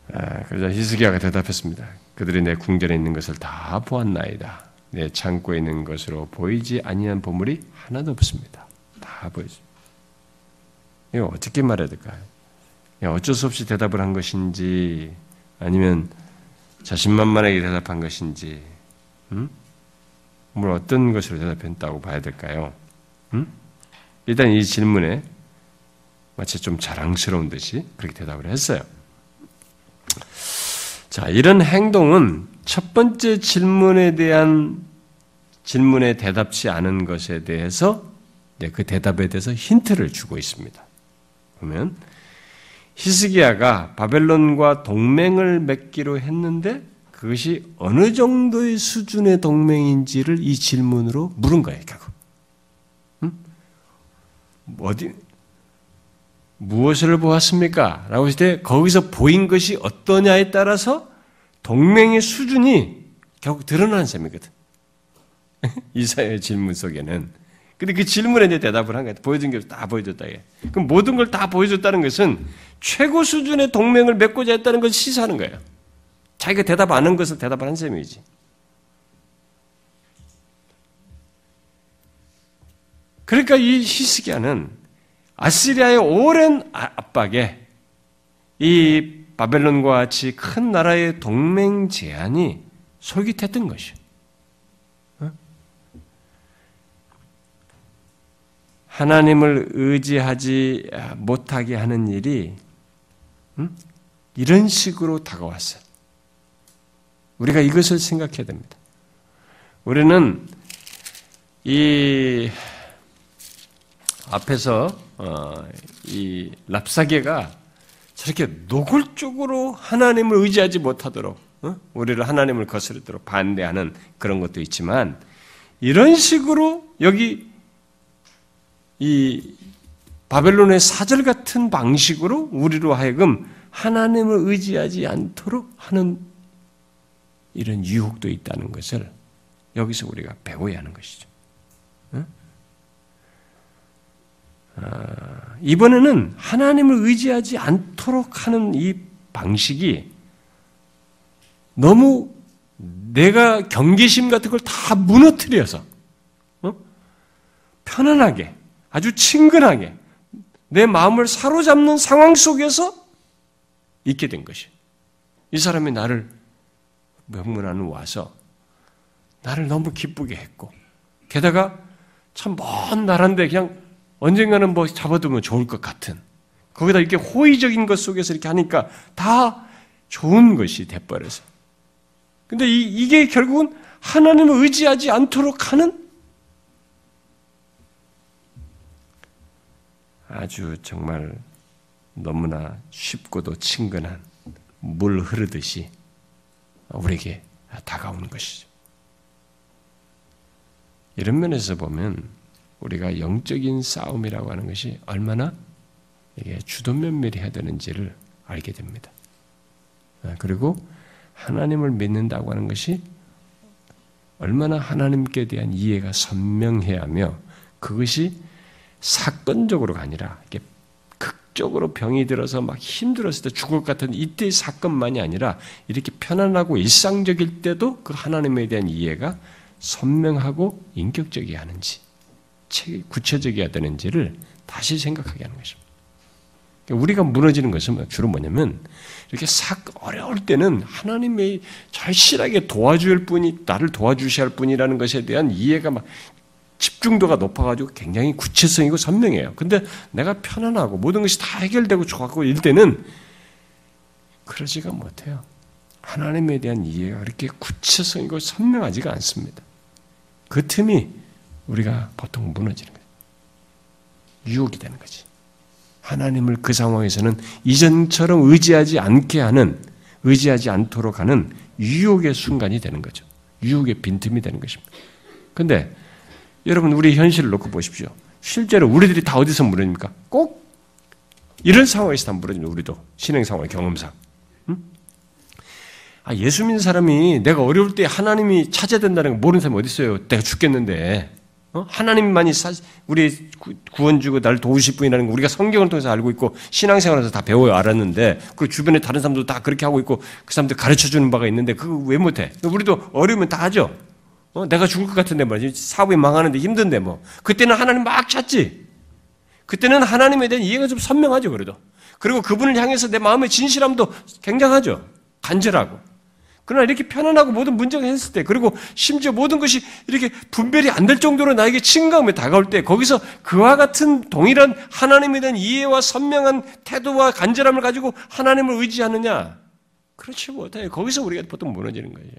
아, 그러자 히스기야가 대답했습니다. 그들이 내 궁전에 있는 것을 다 보았나이다. 내 창고에 있는 것으로 보이지 아니한 보물이 하나도 없습니다. 다 보이죠. 이거 어떻게 말해야 될까요? 어쩔 수 없이 대답을 한 것인지 아니면 자신만만하게 대답한 것인지 음? 뭘 어떤 것으로 대답했다고 봐야 될까요? 음? 일단 이 질문에 마치 좀 자랑스러운 듯이 그렇게 대답을 했어요. 자, 이런 행동은 첫 번째 질문에 대한 질문에 대답지 않은 것에 대해서 그 대답에 대해서 힌트를 주고 있습니다. 보면 히스기야가 바벨론과 동맹을 맺기로 했는데 그것이 어느 정도의 수준의 동맹인지를 이 질문으로 물은 거예요, 결국. 응? 어디, 무엇을 보았습니까? 라고 했을 때 거기서 보인 것이 어떠냐에 따라서 동맹의 수준이 결국 드러나는 셈이거든. 이사의 질문 속에는. 근데 그 질문에 이제 대답을 한 거야. 보여준 게 다 보여줬다. 예. 그럼 모든 걸 다 보여줬다는 것은 최고 수준의 동맹을 맺고자 했다는 것을 시사하는 거예요. 자기가 대답 안 한 것을 대답하는 셈이지. 그러니까 이 히스기야는 아시리아의 오랜 아, 압박에 이 바벨론과 같이 큰 나라의 동맹 제한이 솔깃했던 것이요. 어? 하나님을 의지하지 못하게 하는 일이 이런 식으로 다가왔어요. 우리가 이것을 생각해야 됩니다. 우리는 이 앞에서 어, 이 랍사계가 저렇게 노골적으로 하나님을 의지하지 못하도록 어? 우리를 하나님을 거스르도록 반대하는 그런 것도 있지만 이런 식으로 여기 이 바벨론의 사절 같은 방식으로 우리로 하여금 하나님을 의지하지 않도록 하는 이런 유혹도 있다는 것을 여기서 우리가 배워야 하는 것이죠. 아, 이번에는 하나님을 의지하지 않도록 하는 이 방식이 너무 내가 경계심 같은 걸 다 무너뜨려서 어? 편안하게 아주 친근하게 내 마음을 사로잡는 상황 속에서 있게 된 것이. 이 사람이 나를 명문하는 와서 나를 너무 기쁘게 했고 게다가 참 먼 나라인데 그냥 언젠가는 뭐 잡아두면 좋을 것 같은 거기다 이렇게 호의적인 것 속에서 이렇게 하니까 다 좋은 것이 돼버려서. 근데 이, 이게 결국은 하나님을 의지하지 않도록 하는 아주 정말 너무나 쉽고도 친근한 물 흐르듯이 우리에게 다가오는 것이죠. 이런 면에서 보면 우리가 영적인 싸움이라고 하는 것이 얼마나 이게 주도면밀히 해야 되는지를 알게 됩니다. 아, 그리고 하나님을 믿는다고 하는 것이 얼마나 하나님께 대한 이해가 선명해야 하며 그것이 사건적으로가 아니라 이게 극적으로 병이 들어서 막 힘들었을 때 죽을 것 같은 이때의 사건만이 아니라 이렇게 편안하고 일상적일 때도 그 하나님에 대한 이해가 선명하고 인격적이어야 하는지 구체적이어야 되는지를 다시 생각하게 하는 것입니다. 그러니까 우리가 무너지는 것은 주로 뭐냐면 이렇게 싹 어려울 때는 하나님의 절실하게 도와줄 분이 나를 도와주셔야 할 분이라는 것에 대한 이해가 막 집중도가 높아가지고 굉장히 구체성이고 선명해요. 근데 내가 편안하고 모든 것이 다 해결되고 좋았고 이럴 때는 그러지가 못해요. 하나님에 대한 이해가 그렇게 구체성이고 선명하지가 않습니다. 그 틈이 우리가 보통 무너지는 거예요. 유혹이 되는 거지. 하나님을 그 상황에서는 이전처럼 의지하지 않게 하는, 의지하지 않도록 하는 유혹의 순간이 되는 거죠. 유혹의 빈틈이 되는 것입니다. 근데 여러분, 우리 현실을 놓고 보십시오. 실제로 우리들이 다 어디서 무너집니까? 꼭 이런 상황에서 다 무너집니다. 우리도. 신행 상황, 경험상. 아, 예수 믿는 사람이 내가 어려울 때 하나님이 찾아야 된다는 거 모르는 사람이 어디 있어요? 내가 죽겠는데. 어? 하나님만이 사, 우리 구원 주고 나를 도우실 분이라는 거 우리가 성경을 통해서 알고 있고 신앙생활에서 다 배워요 알았는데 그 주변에 다른 사람도 다 그렇게 하고 있고 그 사람들 가르쳐 주는 바가 있는데 그거 왜 못해? 우리도 어려우면 다 하죠. 어? 내가 죽을 것 같은데 말이지 사업이 망하는데 힘든데 뭐 그때는 하나님 막 찾지. 그때는 하나님에 대한 이해가 좀 선명하죠 그래도. 그리고 그분을 향해서 내 마음의 진실함도 굉장하죠. 간절하고. 그러나 이렇게 편안하고 모든 문제가 했을 때, 그리고 심지어 모든 것이 이렇게 분별이 안 될 정도로 나에게 친감에 다가올 때, 거기서 그와 같은 동일한 하나님에 대한 이해와 선명한 태도와 간절함을 가지고 하나님을 의지하느냐? 그렇지 못해요. 거기서 우리가 보통 무너지는 거예요.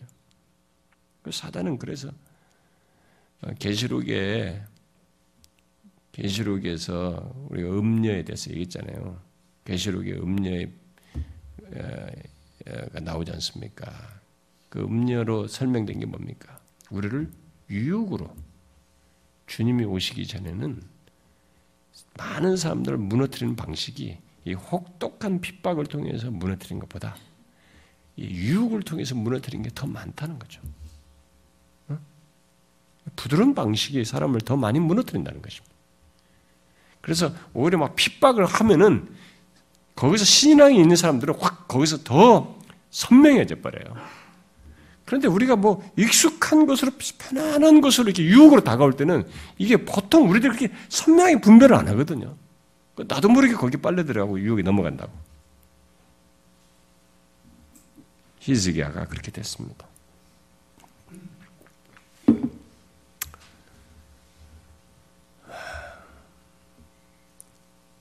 그 사단은 그래서 어, 계시록에 계시록에서 우리가 음녀에 대해서 얘기했잖아요. 계시록에 음녀의 가 나오지 않습니까? 그 음료로 설명된 게 뭡니까? 우리를 유혹으로 주님이 오시기 전에는 많은 사람들을 무너뜨리는 방식이 이 혹독한 핍박을 통해서 무너뜨린 것보다 이 유혹을 통해서 무너뜨린 게 더 많다는 거죠. 부드러운 방식이 사람을 더 많이 무너뜨린다는 것입니다. 그래서 오히려 막 핍박을 하면은 거기서 신앙이 있는 사람들은 확 거기서 더 선명해져 버려요. 그런데 우리가 뭐 익숙한 것으로 편안한 것으로 이렇게 유혹으로 다가올 때는 이게 보통 우리들 그렇게 선명하게 분별을 안 하거든요. 나도 모르게 거기 빨려 들어가고 유혹이 넘어간다고. 히즈기야가 그렇게 됐습니다.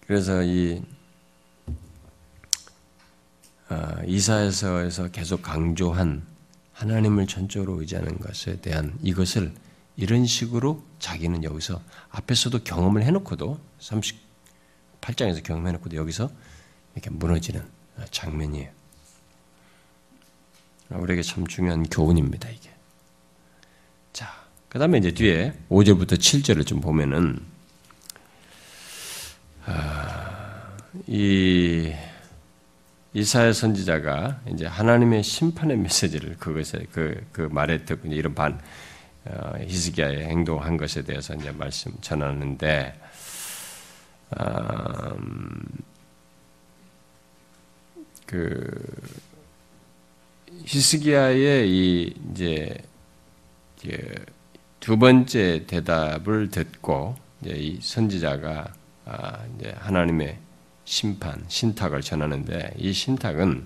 그래서 이 아, 이사에서에서 계속 강조한 하나님을 전적으로 의지하는 것에 대한 이것을 이런 식으로 자기는 여기서 앞에서도 경험을 해놓고도 38장에서 경험해놓고도 여기서 이렇게 무너지는 장면이에요. 우리에게 참 중요한 교훈입니다, 이게. 자, 그 다음에 이제 뒤에 5절부터 7절을 좀 보면은, 아, 이, 이사야 선지자가 이제 하나님의 심판의 메시지를 그것에 그, 그 말에 듣고 이런 반 어, 히스기야의 행동한 것에 대해서 이제 말씀 전하는데 음, 그 히스기야의 이 이제 두 번째 대답을 듣고 이제 이 선지자가 아, 이제 하나님의 심판, 신탁을 전하는데 이 신탁은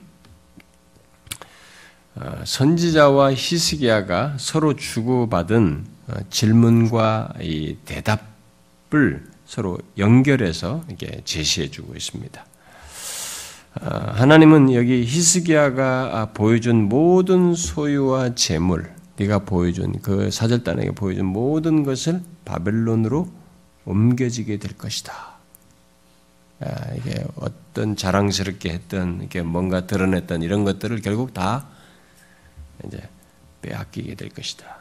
어, 선지자와 히스기야가 서로 주고받은 어, 질문과 이 대답을 서로 연결해서 이렇게 제시해주고 있습니다. 어, 하나님은 여기 히스기야가 보여준 모든 소유와 재물, 네가 보여준 그 사절단에게 보여준 모든 것을 바벨론으로 옮겨지게 될 것이다. 아, 이게 어떤 자랑스럽게 했던 이게 뭔가 드러냈던 이런 것들을 결국 다 이제 빼앗기게 될 것이다.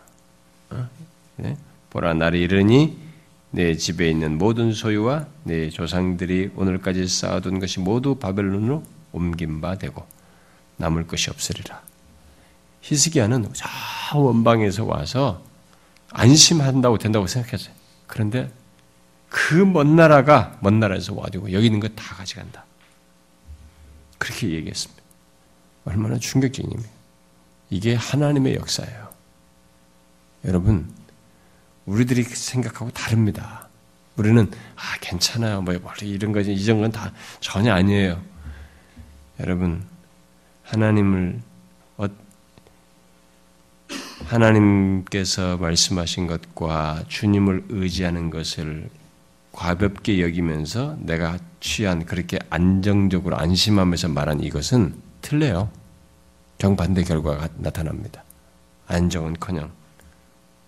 어? 네? 보라 날이 이르니 내 집에 있는 모든 소유와 내 조상들이 오늘까지 쌓아둔 것이 모두 바벨론으로 옮긴 바 되고 남을 것이 없으리라. 히스기야는 저 원방에서 와서 안심한다고 된다고 생각했어요. 그런데 그 먼 나라가 먼 나라에서 와가지고 여기 있는 거 다 가져간다. 그렇게 얘기했습니다. 얼마나 충격적인 입니다 이게 하나님의 역사예요. 여러분, 우리들이 생각하고 다릅니다. 우리는 아 괜찮아요, 뭐 이런 거지 이런 건 다 전혀 아니에요. 여러분, 하나님을 어, 하나님께서 말씀하신 것과 주님을 의지하는 것을 과볍게 여기면서 내가 취한 그렇게 안정적으로 안심하면서 말한 이것은 틀려요. 정반대 결과가 나타납니다. 안정은커녕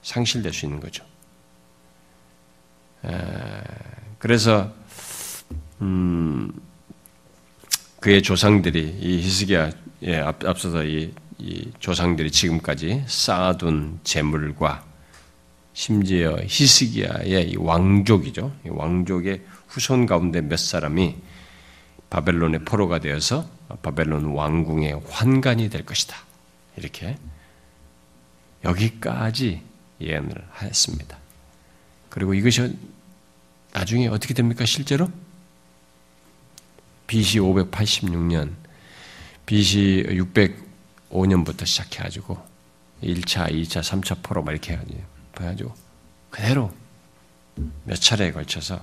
상실될 수 있는 거죠. 그래서 음, 그의 조상들이 이 히스기야에 앞서서 이, 이 조상들이 지금까지 쌓아둔 재물과 심지어 히스기야의 왕족이죠. 왕족의 후손 가운데 몇 사람이 바벨론의 포로가 되어서 바벨론 왕궁의 환관이 될 것이다. 이렇게 여기까지 예언을 했습니다. 그리고 이것이 나중에 어떻게 됩니까? 실제로 BC 586년, BC 605년부터 시작해 가지고 1차, 2차, 3차 포로 막 이렇게 해가지고 그대로 몇 차례에 걸쳐서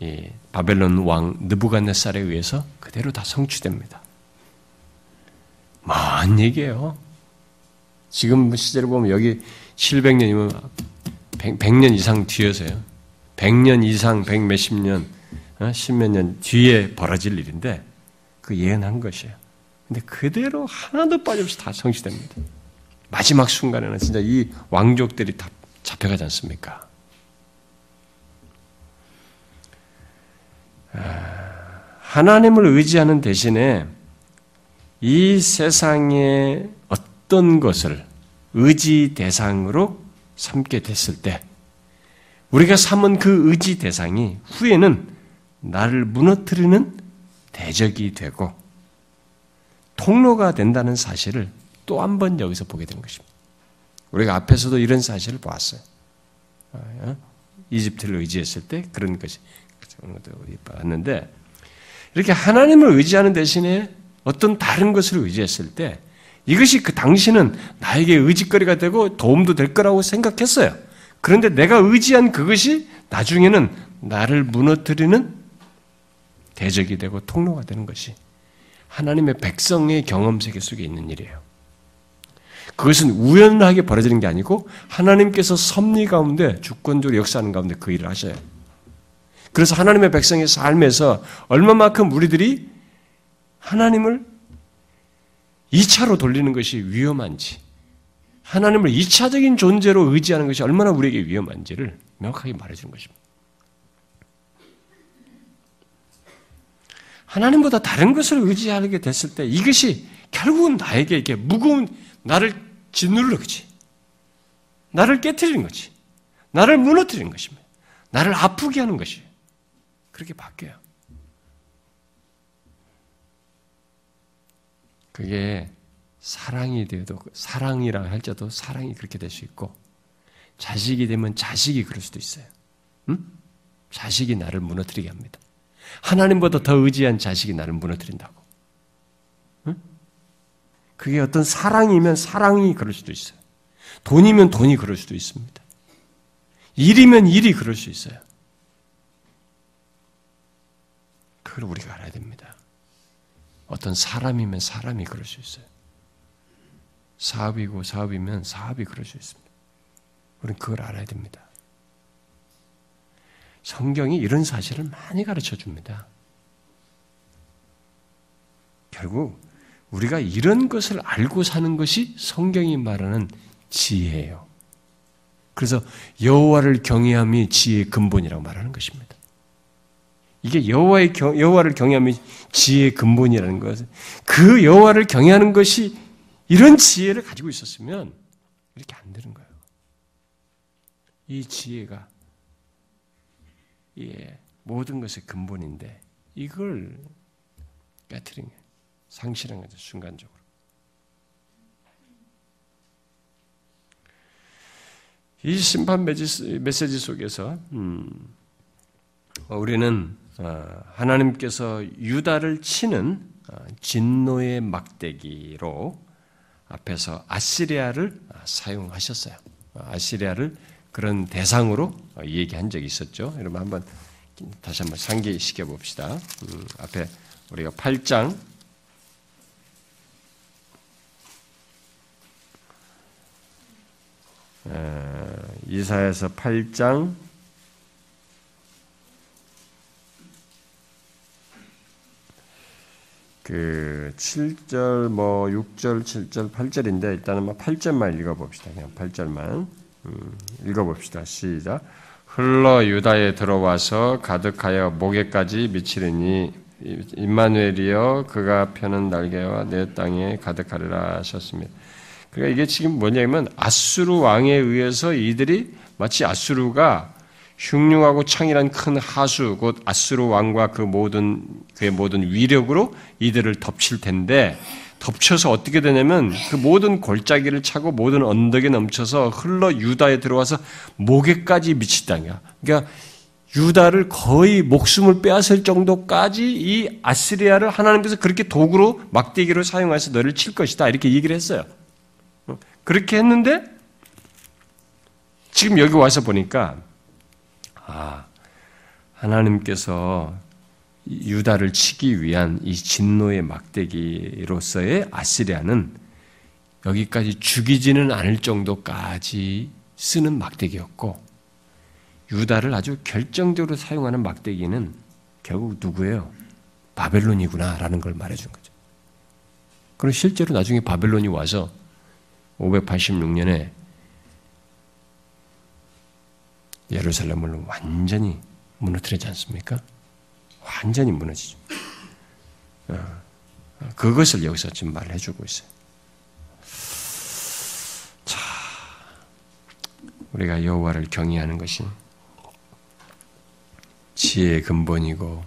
이 바벨론 왕 느부갓네살에 의해서 그대로 다 성취됩니다. 먼 얘기예요. 지금 시대로 보면 여기 700년이면 100, 년 이상 뒤에서요. 100년 이상, 100 몇십 년, 10몇 어, 년 뒤에 벌어질 일인데 그 예언한 것이에요. 근데 그대로 하나도 빠짐없이 다 성취됩니다. 마지막 순간에는 진짜 이 왕족들이 다 잡혀가지 않습니까? 아, 하나님을 의지하는 대신에 이 세상의 어떤 것을 의지 대상으로 삼게 됐을 때 우리가 삼은 그 의지 대상이 후에는 나를 무너뜨리는 대적이 되고 통로가 된다는 사실을 또 한 번 여기서 보게 되는 것입니다. 우리가 앞에서도 이런 사실을 보았어요. 어? 이집트를 의지했을 때 그런 것이 봤는데 이렇게 하나님을 의지하는 대신에 어떤 다른 것을 의지했을 때 이것이 그 당시는 나에게 의지거리가 되고 도움도 될 거라고 생각했어요. 그런데 내가 의지한 그것이 나중에는 나를 무너뜨리는 대적이 되고 통로가 되는 것이 하나님의 백성의 경험 세계 속에 있는 일이에요. 그것은 우연하게 벌어지는 게 아니고 하나님께서 섭리 가운데 주권적으로 역사하는 가운데 그 일을 하셔요. 그래서 하나님의 백성의 삶에서 얼마만큼 우리들이 하나님을 2차로 돌리는 것이 위험한지, 하나님을 2차적인 존재로 의지하는 것이 얼마나 우리에게 위험한지를 명확하게 말해주는 것입니다. 하나님보다 다른 것을 의지하게 됐을 때 이것이 결국은 나에게 이렇게 무거운 나를 짓누르는 거지. 나를 깨뜨리는 거지. 나를 무너뜨리는 것입니다. 나를 아프게 하는 것이 그렇게 바뀌어요. 그게 사랑이 되어도 사랑이라 할지도 사랑이 그렇게 될 수 있고 자식이 되면 자식이 그럴 수도 있어요. 응? 자식이 나를 무너뜨리게 합니다. 하나님보다 더 의지한 자식이 나를 무너뜨린다고. 응? 그게 어떤 사랑이면 사랑이 그럴 수도 있어요. 돈이면 돈이 그럴 수도 있습니다. 일이면 일이 그럴 수 있어요. 그걸 우리가 알아야 됩니다. 어떤 사람이면 사람이 그럴 수 있어요. 사업이고 사업이면 사업이 그럴 수 있습니다. 우리는 그걸 알아야 됩니다. 성경이 이런 사실을 많이 가르쳐 줍니다. 결국 우리가 이런 것을 알고 사는 것이 성경이 말하는 지혜예요. 그래서 여호와를 경외함이 지혜의 근본이라고 말하는 것입니다. 이게 여호와의 여호와를 경외함이 지혜의 근본이라는 것은 그 여호와를 경외하는 것이 이런 지혜를 가지고 있었으면 이렇게 안 되는 거예요. 이 지혜가 예, 모든 것의 근본인데 이걸 깨트린 게 상실한 거죠 순간적으로. 이 심판 메시지 속에서 음, 우리는 어, 하나님께서 유다를 치는 어, 진노의 막대기로 앞에서 아시리아를 사용하셨어요. 아시리아를 그런 대상으로 얘기한 적이 있었죠. 여러분 한번 다시 한번 상기시켜 봅시다. 음, 앞에 우리가 8장 이사에서 8장 그 7절 뭐 6절 7절 8절인데 일단은 뭐 8절만 읽어 봅시다. 그냥 8절만 음, 읽어 봅시다. 시작. 흘러 유다에 들어와서 가득하여 목에까지 미치리니 임마누엘이여 그가 펴는 날개와 내 땅에 가득하리라 하셨습니다. 그러니까 이게 지금 뭐냐면 아수르 왕에 의해서 이들이 마치 아수르가 흉흉하고 창이란 큰 하수 곧 아수르 왕과 그 모든 그의 모든 위력으로 이들을 덮칠 텐데 덮쳐서 어떻게 되냐면 그 모든 골짜기를 차고 모든 언덕에 넘쳐서 흘러 유다에 들어와서 목에까지 미치다냐. 그러니까 유다를 거의 목숨을 빼앗을 정도까지 이 아시리아를 하나님께서 그렇게 도구로 막대기로 사용해서 너를 칠 것이다 이렇게 얘기를 했어요. 그렇게 했는데 지금 여기 와서 보니까 아 하나님께서 유다를 치기 위한 이 진노의 막대기로서의 아시리아는 여기까지 죽이지는 않을 정도까지 쓰는 막대기였고 유다를 아주 결정적으로 사용하는 막대기는 결국 누구예요? 바벨론이구나라는 걸 말해준 거죠. 그리고 실제로 나중에 바벨론이 와서 586년에 예루살렘을 완전히 무너뜨리지 않습니까? 완전히 무너지죠. 어, 그것을 여기서 지금 말해주고 있어요. 자, 우리가 여호와를 경외하는 것이 지혜의 근본이고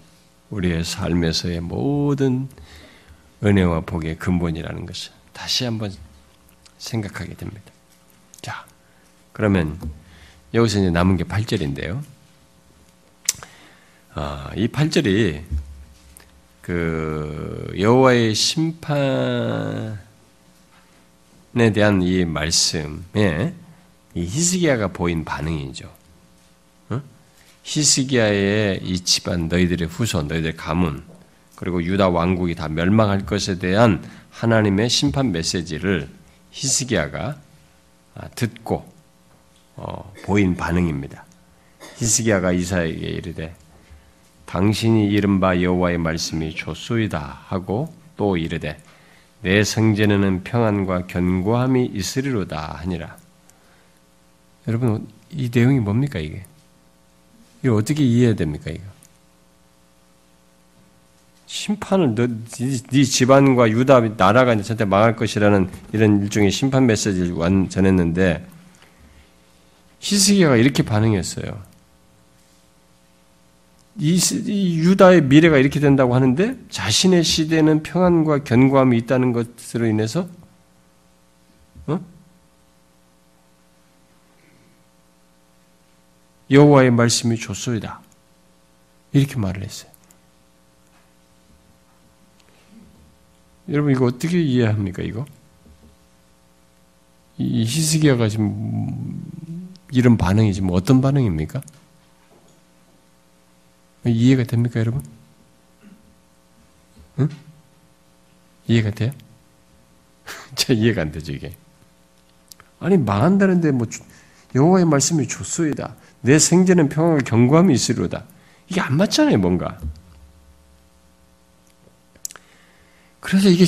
우리의 삶에서의 모든 은혜와 복의 근본이라는 것을 다시 한번 생각하게 됩니다. 자, 그러면 여기서 이제 남은 게 8절인데요. 아, 이 8절이 그 여호와의 심판에 대한 이 말씀에 이 히스기야가 보인 반응이죠. 어? 히스기야의 이 집안 너희들의 후손, 너희들의 가문 그리고 유다 왕국이 다 멸망할 것에 대한 하나님의 심판 메시지를 히스기야가 아, 듣고 어, 보인 반응입니다. 히스기야가 이사에게 이르되 당신이 이른바 여호와의 말씀이 좋소이다 하고 또 이르되 내 성전에는 평안과 견고함이 있으리로다 하니라. 여러분 이 내용이 뭡니까 이게? 이거 어떻게 이해해야 됩니까 이거? 심판을 너, 네, 네 집안과 유다 나라가 저한테 망할 것이라는 이런 일종의 심판 메시지를 전했는데 히스기야가 이렇게 반응했어요. 이, 이, 유다의 미래가 이렇게 된다고 하는데 자신의 시대는 평안과 견고함이 있다는 것으로 인해서 어? 여호와의 말씀이 좋소이다. 이렇게 말을 했어요. 여러분 이거 어떻게 이해합니까 이거? 이 히스기야가 지금 이런 반응이 지금 어떤 반응입니까? 이해가 됩니까, 여러분? 응? 이해가 돼요? 제 이해가 안 되죠, 이게. 아니, 망한다는데 뭐, 여호와의 말씀이 좋소이다. 내 생전은 평화가 경고함이 있으리로다. 이게 안 맞잖아요, 뭔가. 그래서 이게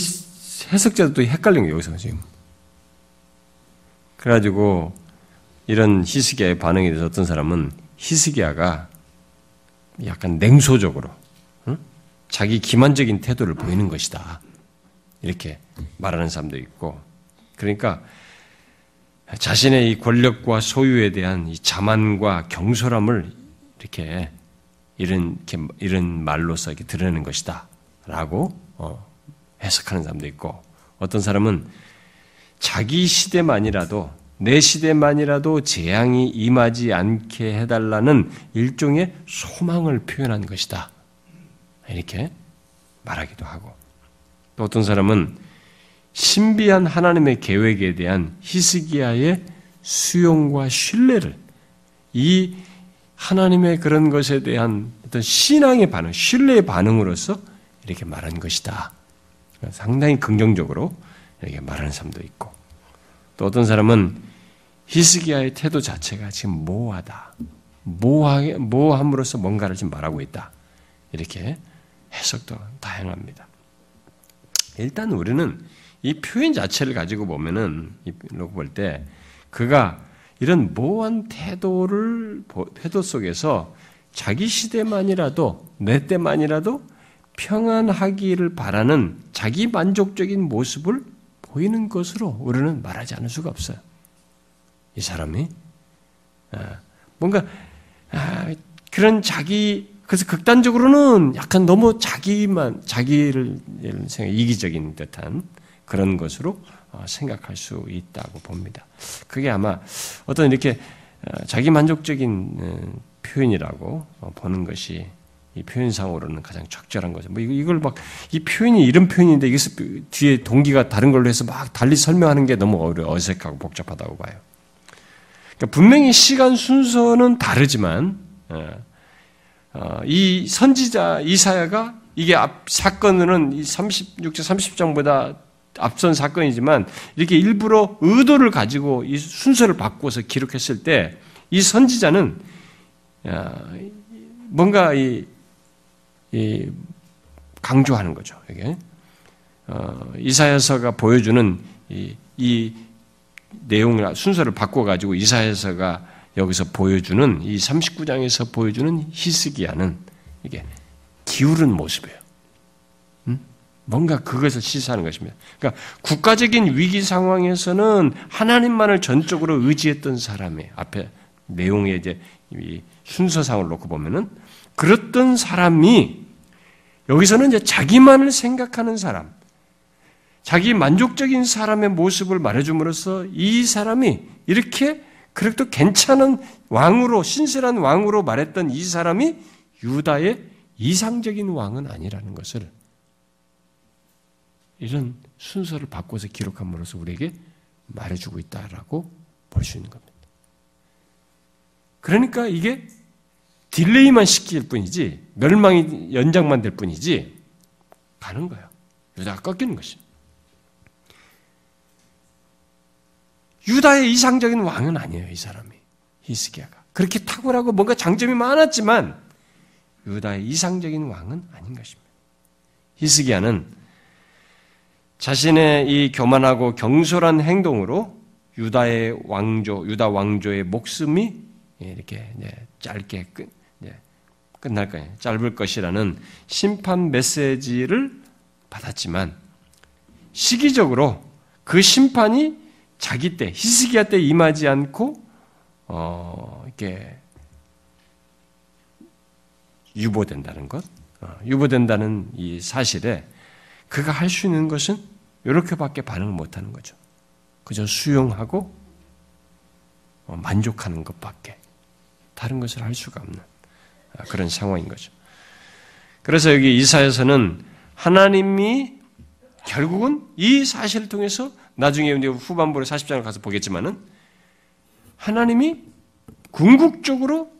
해석자도 헷갈린 거예요, 여기서 지금. 그래가지고, 이런 히스기야의 반응에 대해서 어떤 사람은 히스기야가 약간 냉소적으로 응? 자기 기만적인 태도를 보이는 것이다. 이렇게 말하는 사람도 있고 그러니까 자신의 이 권력과 소유에 대한 이 자만과 경솔함을 이렇게 이런 이런 말로서 이렇게 드러내는 것이다라고 어, 해석하는 사람도 있고 어떤 사람은 자기 시대만이라도 내 시대만이라도 재앙이 임하지 않게 해달라는 일종의 소망을 표현한 것이다. 이렇게 말하기도 하고. 또 어떤 사람은 신비한 하나님의 계획에 대한 히스기야의 수용과 신뢰를 이 하나님의 그런 것에 대한 어떤 신앙의 반응, 신뢰의 반응으로서 이렇게 말한 것이다. 상당히 긍정적으로 이렇게 말하는 사람도 있고. 또 어떤 사람은 히스기야의 태도 자체가 지금 모호하다. 모호하게, 모호함으로써 뭔가를 지금 말하고 있다. 이렇게 해석도 다양합니다. 일단 우리는 이 표현 자체를 가지고 보면은, 볼때 그가 이런 모호한 태도를 태도 속에서 자기 시대만이라도 내 때만이라도 평안하기를 바라는 자기 만족적인 모습을 보이는 것으로 우리는 말하지 않을 수가 없어요. 이 사람이 아, 뭔가 아, 그런 자기 그래서 극단적으로는 약간 너무 자기만 자기를 이기적인 듯한 그런 것으로 어, 생각할 수 있다고 봅니다. 그게 아마 어떤 이렇게 어, 자기 만족적인 어, 표현이라고 보는 것이 이 표현상으로는 가장 적절한 거죠. 뭐 이걸 막 이 표현이 이런 표현인데 이게 뒤에 동기가 다른 걸로 해서 막 달리 설명하는 게 너무 어색하고 복잡하다고 봐요. 그러니까 분명히 시간 순서는 다르지만 이 선지자 이사야가 이게 앞 사건은 36장 30장보다 앞선 사건이지만 이렇게 일부러 의도를 가지고 이 순서를 바꿔서 기록했을 때 이 선지자는 뭔가 이, 이 강조하는 거죠. 이게 어, 이사야서가 보여주는 이, 이 내용을 순서를 바꿔 가지고 이사야서가 여기서 보여주는 이 39장에서 보여주는 히스기야는 이게 기울은 모습이에요. 뭔가 그것을 시사하는 것입니다. 그러니까 국가적인 위기 상황에서는 하나님만을 전적으로 의지했던 사람의 앞에 내용의 이제 순서상을 놓고 보면은 그랬던 사람이 여기서는 이제 자기만을 생각하는 사람, 자기 만족적인 사람의 모습을 말해줌으로써 이 사람이 이렇게 그래도 괜찮은 왕으로 신실한 왕으로 말했던 이 사람이 유다의 이상적인 왕은 아니라는 것을 이런 순서를 바꿔서 기록함으로써 우리에게 말해주고 있다라고 볼 수 있는 겁니다. 그러니까 이게 딜레이만 시킬 뿐이지 멸망이 연장만 될 뿐이지 가는 거예요. 유다가 꺾이는 것이. 유다의 이상적인 왕은 아니에요, 이 사람이. 히스기야가. 그렇게 탁월하고 뭔가 장점이 많았지만 유다의 이상적인 왕은 아닌 것입니다. 히스기야는 자신의 이 교만하고 경솔한 행동으로 유다의 왕조, 유다 왕조의 목숨이 이렇게 짧게 끝, 끝날 거예요. 짧을 것이라는 심판 메시지를 받았지만 시기적으로 그 심판이 자기 때 히스기야 때 임하지 않고 어, 이렇게 유보된다는 것, 어, 유보된다는 이 사실에 그가 할 수 있는 것은 이렇게밖에 반응을 못하는 거죠. 그저 수용하고 어, 만족하는 것밖에 다른 것을 할 수가 없는 아, 그런 상황인 거죠. 그래서 여기 이사에서는 하나님이 결국은 이 사실을 통해서 나중에 후반부로 40장을 가서 보겠지만은 하나님이 궁극적으로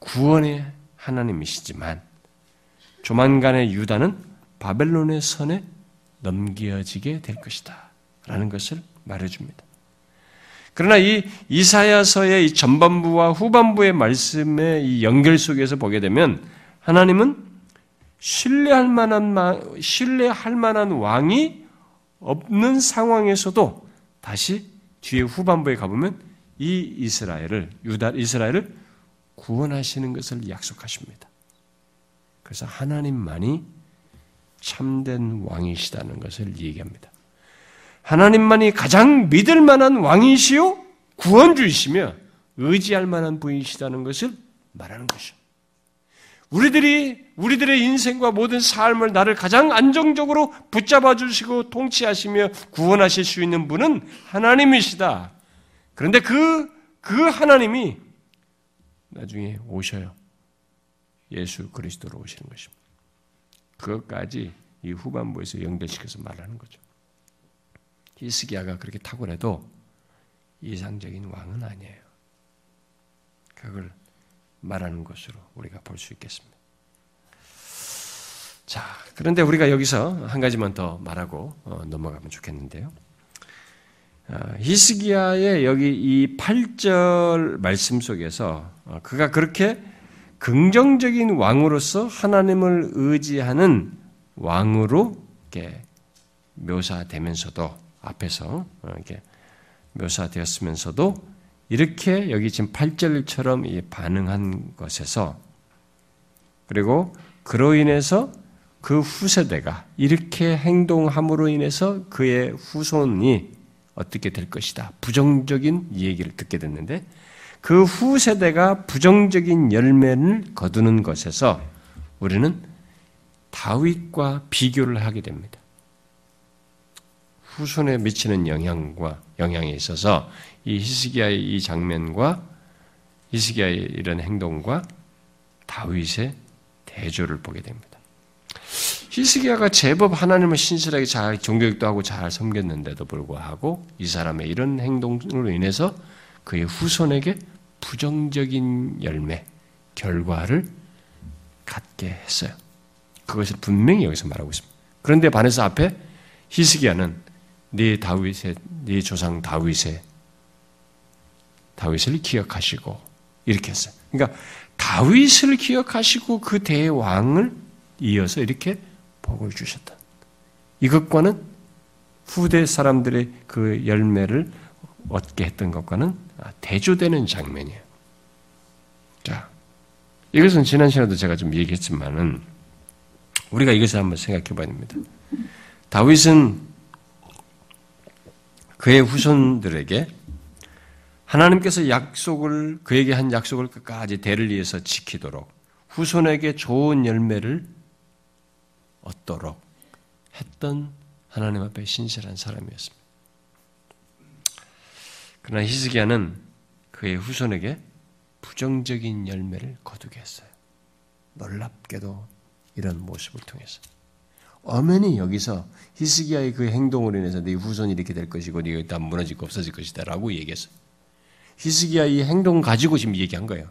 구원의 하나님이시지만 조만간의 유다는 바벨론의 선에 넘겨지게 될 것이다. 라는 것을 말해줍니다. 그러나 이 이사야서의 이 전반부와 후반부의 말씀의 이 연결 속에서 보게 되면 하나님은 신뢰할 만한, 신뢰할 만한 왕이 없는 상황에서도 다시 뒤에 후반부에 가보면 이 이스라엘을, 유다, 이스라엘을 구원하시는 것을 약속하십니다. 그래서 하나님만이 참된 왕이시다는 것을 얘기합니다. 하나님만이 가장 믿을 만한 왕이시요 구원주이시며 의지할 만한 분이시다는 것을 말하는 것이죠. 우리들이 우리들의 인생과 모든 삶을 나를 가장 안정적으로 붙잡아 주시고 통치하시며 구원하실 수 있는 분은 하나님이시다. 그런데 그, 그 하나님이 나중에 오셔요. 예수 그리스도로 오시는 것입니다. 그것까지 이 후반부에서 연결시켜서 말하는 거죠. 히스기야가 그렇게 탁월해도 이상적인 왕은 아니에요. 그걸 말하는 것으로 우리가 볼 수 있겠습니다. 자, 그런데 우리가 여기서 한 가지만 더 말하고 어, 넘어가면 좋겠는데요. 어, 히스기야의 여기 이 8절 말씀 속에서 어, 그가 그렇게 긍정적인 왕으로서 하나님을 의지하는 왕으로 묘사되면서도 앞에서 어, 이렇게 묘사되었으면서도 이렇게 여기 지금 8절처럼 반응한 것에서 그리고 그로 인해서 그 후세대가 이렇게 행동함으로 인해서 그의 후손이 어떻게 될 것이다. 부정적인 얘기를 듣게 됐는데 그 후세대가 부정적인 열매를 거두는 것에서 우리는 다윗과 비교를 하게 됩니다. 후손에 미치는 영향과 영향에 있어서 이 히스기야의 이 장면과 히스기야의 이런 행동과 다윗의 대조를 보게 됩니다. 히스기야가 제법 하나님을 신실하게 잘 종교육도 하고 잘 섬겼는데도 불구하고 이 사람의 이런 행동으로 인해서 그의 후손에게 부정적인 열매, 결과를 갖게 했어요. 그것을 분명히 여기서 말하고 있습니다. 그런데 반해서 앞에 히스기야는 네 다윗의 네 조상 다윗의 다윗을 기억하시고 이렇게 했어요. 그러니까 다윗을 기억하시고 그 대왕을 이어서 이렇게 복을 주셨다. 이것과는 후대 사람들의 그 열매를 얻게 했던 것과는 대조되는 장면이에요. 자, 이것은 지난 시간에도 제가 좀 얘기했지만은 우리가 이것을 한번 생각해 봐야 됩니다. 다윗은 그의 후손들에게 하나님께서 약속을 그에게 한 약속을 끝까지 대를 위해서 지키도록 후손에게 좋은 열매를 얻도록 했던 하나님 앞에 신실한 사람이었습니다. 그러나 히스기야는 그의 후손에게 부정적인 열매를 거두게 했어요. 놀랍게도 이런 모습을 통해서. 어머니 여기서 히스기야의 그 행동으로 인해서 네 후손이 이렇게 될 것이고 네가 다 무너지고 없어질 것이다라고 얘기했어요. 히스기야 이 행동 가지고 지금 얘기한 거예요.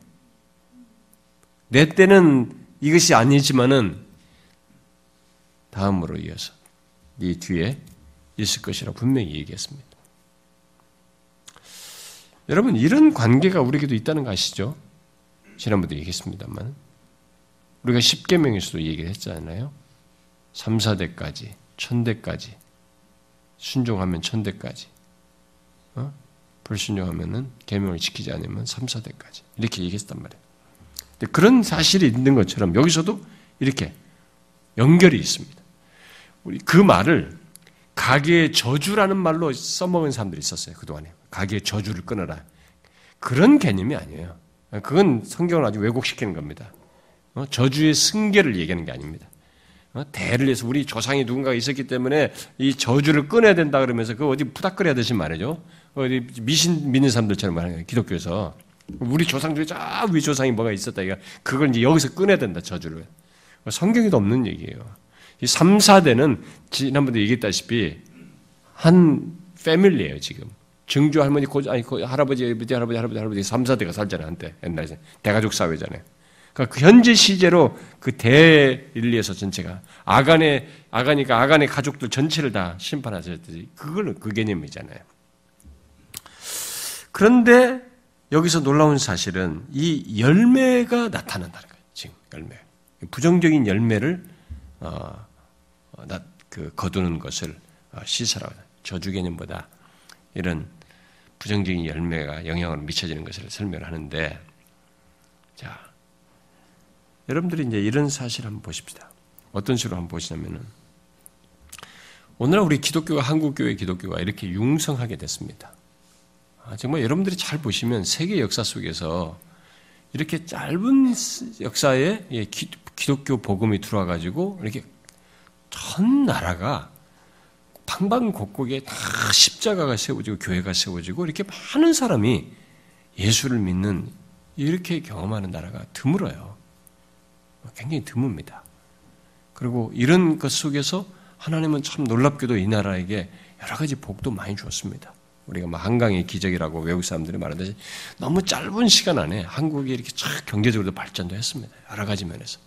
내 때는 이것이 아니지만은 다음으로 이어서 네 뒤에 있을 것이라 분명히 얘기했습니다. 여러분 이런 관계가 우리에게도 있다는 거 아시죠? 지난번도 얘기했습니다만 우리가 10계명에서도 얘기를 했잖아요. 3, 4대까지, 천대까지 순종하면 천대까지 어? 불순종하면은 계명을 지키지 않으면 3, 4대까지 이렇게 얘기했단 말이에요. 그런 사실이 있는 것처럼 여기서도 이렇게 연결이 있습니다. 우리 그 말을 가게의 저주라는 말로 써먹은 사람들이 있었어요. 그동안에. 가게의 저주를 끊어라. 그런 개념이 아니에요. 그건 성경을 아주 왜곡시키는 겁니다. 어? 저주의 승계를 얘기하는 게 아닙니다. 어? 대를 해서 우리 조상이 누군가가 있었기 때문에 이 저주를 끊어야 된다 그러면서 그 어디 푸닥거려야듯이 말이죠. 어디 미신 믿는 사람들처럼 말하는 거예요. 기독교에서. 우리 조상 중에 저위 조상이 뭐가 있었다. 이거 그걸 이제 여기서 끊어야 된다. 저주를. 성경에도 없는 얘기예요. 이 3, 4대는 지난번에 얘기했다시피 한 패밀리예요, 지금. 증조 할머니, 고, 아니, 할아버지, 할아버지, 할아버지, 할아버지, 3, 4대가 살잖아요, 한때. 옛날에. 대가족 사회잖아요. 그러니까 그 현재 시제로 그 대일리에서 전체가 아간의, 아가니까 아간의 가족들 전체를 다 심판하셨듯이 그걸로 그 개념이잖아요. 그런데 여기서 놀라운 사실은 이 열매가 나타난다는 거예요. 지금 열매. 부정적인 열매를 어, 어, 그 거두는 것을 어, 시사라고 저주 개념보다 이런 부정적인 열매가 영향을 미쳐지는 것을 설명하는데 자 여러분들이 이제 이런 사실 한번 보십시다. 어떤 식으로 한번 보시냐면은 오늘날 우리 기독교가 한국 교회 기독교가 이렇게 융성하게 됐습니다. 아, 정말 여러분들이 잘 보시면 세계 역사 속에서 이렇게 짧은 역사에 예, 기독교 복음이 들어와 가지고 이렇게 전 나라가 방방곡곡에 다 십자가가 세워지고 교회가 세워지고 이렇게 많은 사람이 예수를 믿는 이렇게 경험하는 나라가 드물어요. 굉장히 드뭅니다. 그리고 이런 것 속에서 하나님은 참 놀랍게도 이 나라에게 여러 가지 복도 많이 주었습니다. 우리가 뭐 한강의 기적이라고 외국 사람들이 말하듯이 너무 짧은 시간 안에 한국이 이렇게 쫙 경제적으로 발전도 했습니다. 여러 가지 면에서.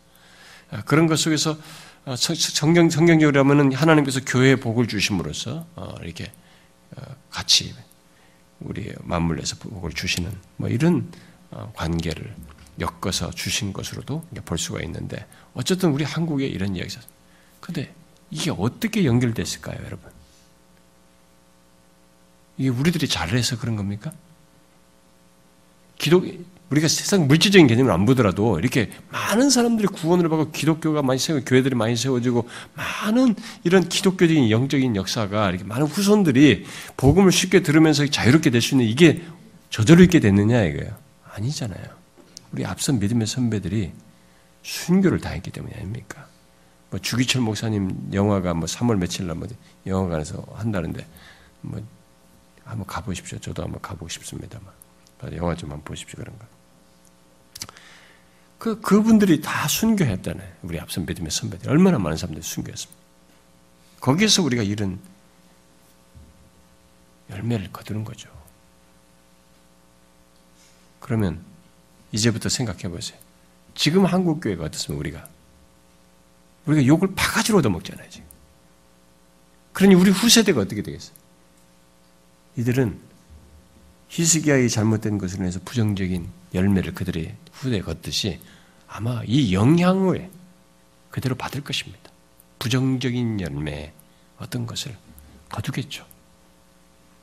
아, 그런 것 속에서 어, 성경, 성경적으로 하면은 하나님께서 교회에 복을 주심으로써 어, 이렇게 어, 같이 우리 맞물려서 복을 주시는 뭐 이런 관계를 엮어서 주신 것으로도 볼 수가 있는데 어쨌든 우리 한국에 이런 이야기가 근데 이게 어떻게 연결됐을까요, 여러분? 이게 우리들이 잘해서 그런 겁니까? 기독 우리가 세상 물질적인 개념을 안 보더라도 이렇게 많은 사람들이 구원을 받고 기독교가 많이 세워 교회들이 많이 세워지고 많은 이런 기독교적인 영적인 역사가 이렇게 많은 후손들이 복음을 쉽게 들으면서 자유롭게 될 수 있는 이게 저절로 있게 됐느냐 이거예요. 아니잖아요. 우리 앞선 믿음의 선배들이 순교를 당했기 때문이 아닙니까? 뭐 주기철 목사님 영화가 뭐 3월 며칠 날 뭐 영화관에서 한다는데 뭐 한번 가보십시오. 저도 한번 가보고 싶습니다만 영화 좀 한번 보십시오 그런 거. 그, 그분들이 다 순교했다네. 우리 앞선 믿음의 선배들. 얼마나 많은 사람들이 순교했습니까? 거기에서 우리가 이런 열매를 거두는 거죠. 그러면 이제부터 생각해 보세요. 지금 한국 교회가 어떻습니까? 우리가 우리가 욕을 바가지로 얻어먹잖아요. 지금. 그러니 우리 후세대가 어떻게 되겠어요? 이들은 히스기야의 잘못된 것으로 인해서 부정적인 열매를 그들의 후대에 걷듯이 아마 이 영향을 그대로 받을 것입니다. 부정적인 열매 어떤 것을 거두겠죠.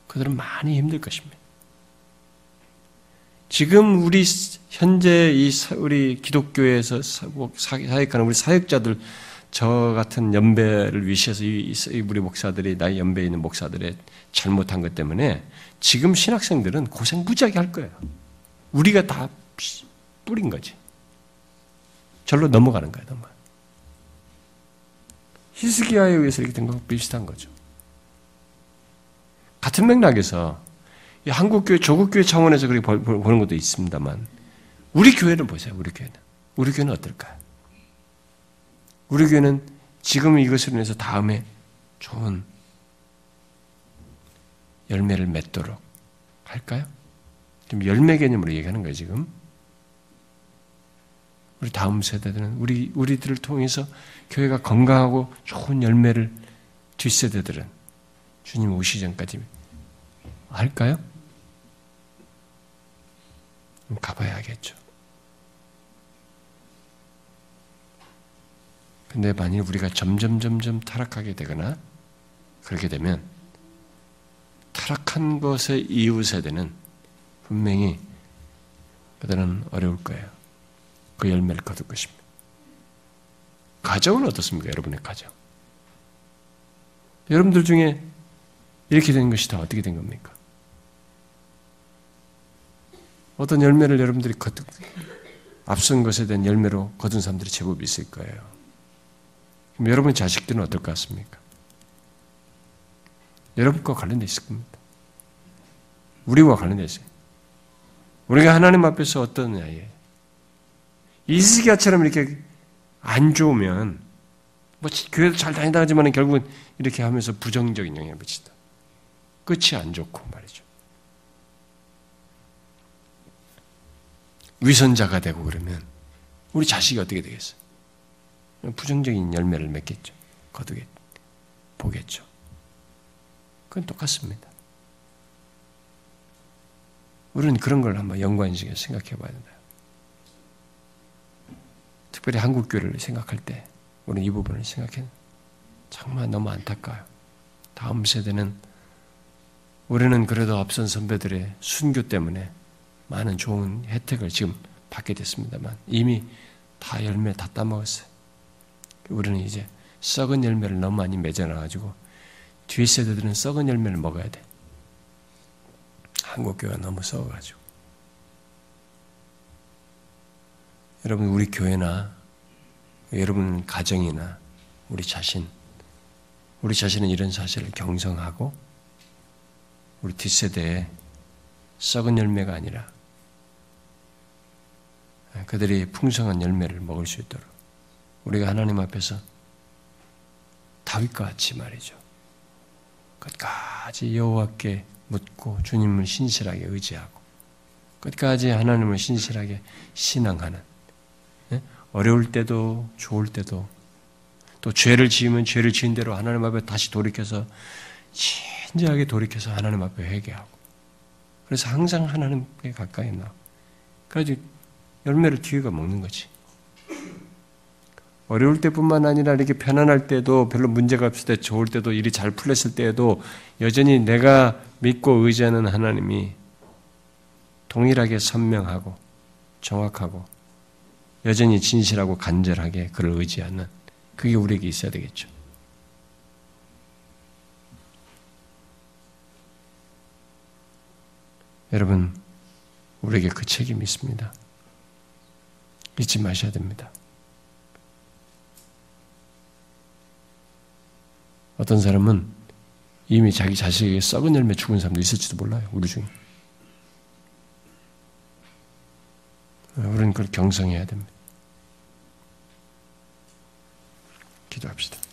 그들은 많이 힘들 것입니다. 지금 우리 현재 이 우리 기독교에서 사역하는 우리 사역자들 저 같은 연배를 위시해서 이 우리 목사들이 나이 연배에 있는 목사들의 잘못한 것 때문에 지금 신학생들은 고생 무지하게 할 거예요. 우리가 다 뿌린 거지. 절로 넘어가는 거야, 넘어. 히스기야에 의해서 이렇게 된 거랑 비슷한 거죠. 같은 맥락에서 한국교회, 조국교회 차원에서 그렇게 보는 것도 있습니다만, 우리 교회는 보세요, 우리 교회는. 우리 교회는 어떨까요? 우리 교회는 지금 이것으로 인해서 다음에 좋은 열매를 맺도록 할까요? 지금 열매 개념으로 얘기하는 거예요, 지금. 우리 다음 세대들은 우리 우리들을 통해서 교회가 건강하고 좋은 열매를 뒷세대들은 주님 오시 전까지 할까요? 가봐야겠죠. 근데 만일 우리가 점점 점점 타락하게 되거나 그렇게 되면 타락한 것의 이후 세대는 분명히 그들은 어려울 거예요. 그 열매를 거둘 것입니다. 가정은 어떻습니까? 여러분의 가정. 여러분들 중에 이렇게 된 것이 다 어떻게 된 겁니까? 어떤 열매를 여러분들이 거둔, 앞선 것에 대한 열매로 거둔 사람들이 제법 있을 거예요. 그럼 여러분 자식들은 어떨 것 같습니까? 여러분과 관련돼 있을 겁니다. 우리와 관련돼 있어요. 우리가 하나님 앞에서 아이예요? 이스기야처럼 이렇게 안 좋으면 뭐 교회도 잘 다닌다 하지만 결국은 이렇게 하면서 부정적인 영향을 미친다. 끝이 안 좋고 말이죠. 위선자가 되고 그러면 우리 자식이 어떻게 되겠어요? 부정적인 열매를 맺겠죠. 거두겠, 보겠죠. 그건 똑같습니다. 우리는 그런 걸 한번 연관식에 생각해 봐야 된다. 특별히 한국 교회를 생각할 때 우리는 이 부분을 생각해 정말 너무 안타까워요. 다음 세대는 우리는 그래도 앞선 선배들의 순교 때문에 많은 좋은 혜택을 지금 받게 됐습니다만 이미 다 열매 다 따먹었어요. 우리는 이제 썩은 열매를 너무 많이 맺어놔가지고 뒤 세대들은 썩은 열매를 먹어야 돼. 한국 교회가 너무 썩어가지고. 여러분 우리 교회나 여러분 가정이나 우리 자신 우리 자신은 이런 사실을 경성하고 우리 뒷세대에 썩은 열매가 아니라 그들이 풍성한 열매를 먹을 수 있도록 우리가 하나님 앞에서 다윗과 같이 말이죠. 끝까지 여호와께 묻고 주님을 신실하게 의지하고 끝까지 하나님을 신실하게 신앙하는 어려울 때도 좋을 때도 또 죄를 지으면 죄를 지은 대로 하나님 앞에 다시 돌이켜서 진지하게 돌이켜서 하나님 앞에 회개하고 그래서 항상 하나님께 가까이 나. 그래서 열매를 기회가 먹는 거지. 어려울 때뿐만 아니라 이렇게 편안할 때도 별로 문제가 없을 때 좋을 때도 일이 잘 풀렸을 때에도 여전히 내가 믿고 의지하는 하나님이 동일하게 선명하고 정확하고 여전히 진실하고 간절하게 그를 의지하는 그게 우리에게 있어야 되겠죠. 여러분, 우리에게 그 책임이 있습니다. 잊지 마셔야 됩니다. 어떤 사람은 이미 자기 자식에게 썩은 열매 죽은 사람도 있을지도 몰라요. 우리 중에. 우리는 그걸 경성해야 됩니다. 기도합시다.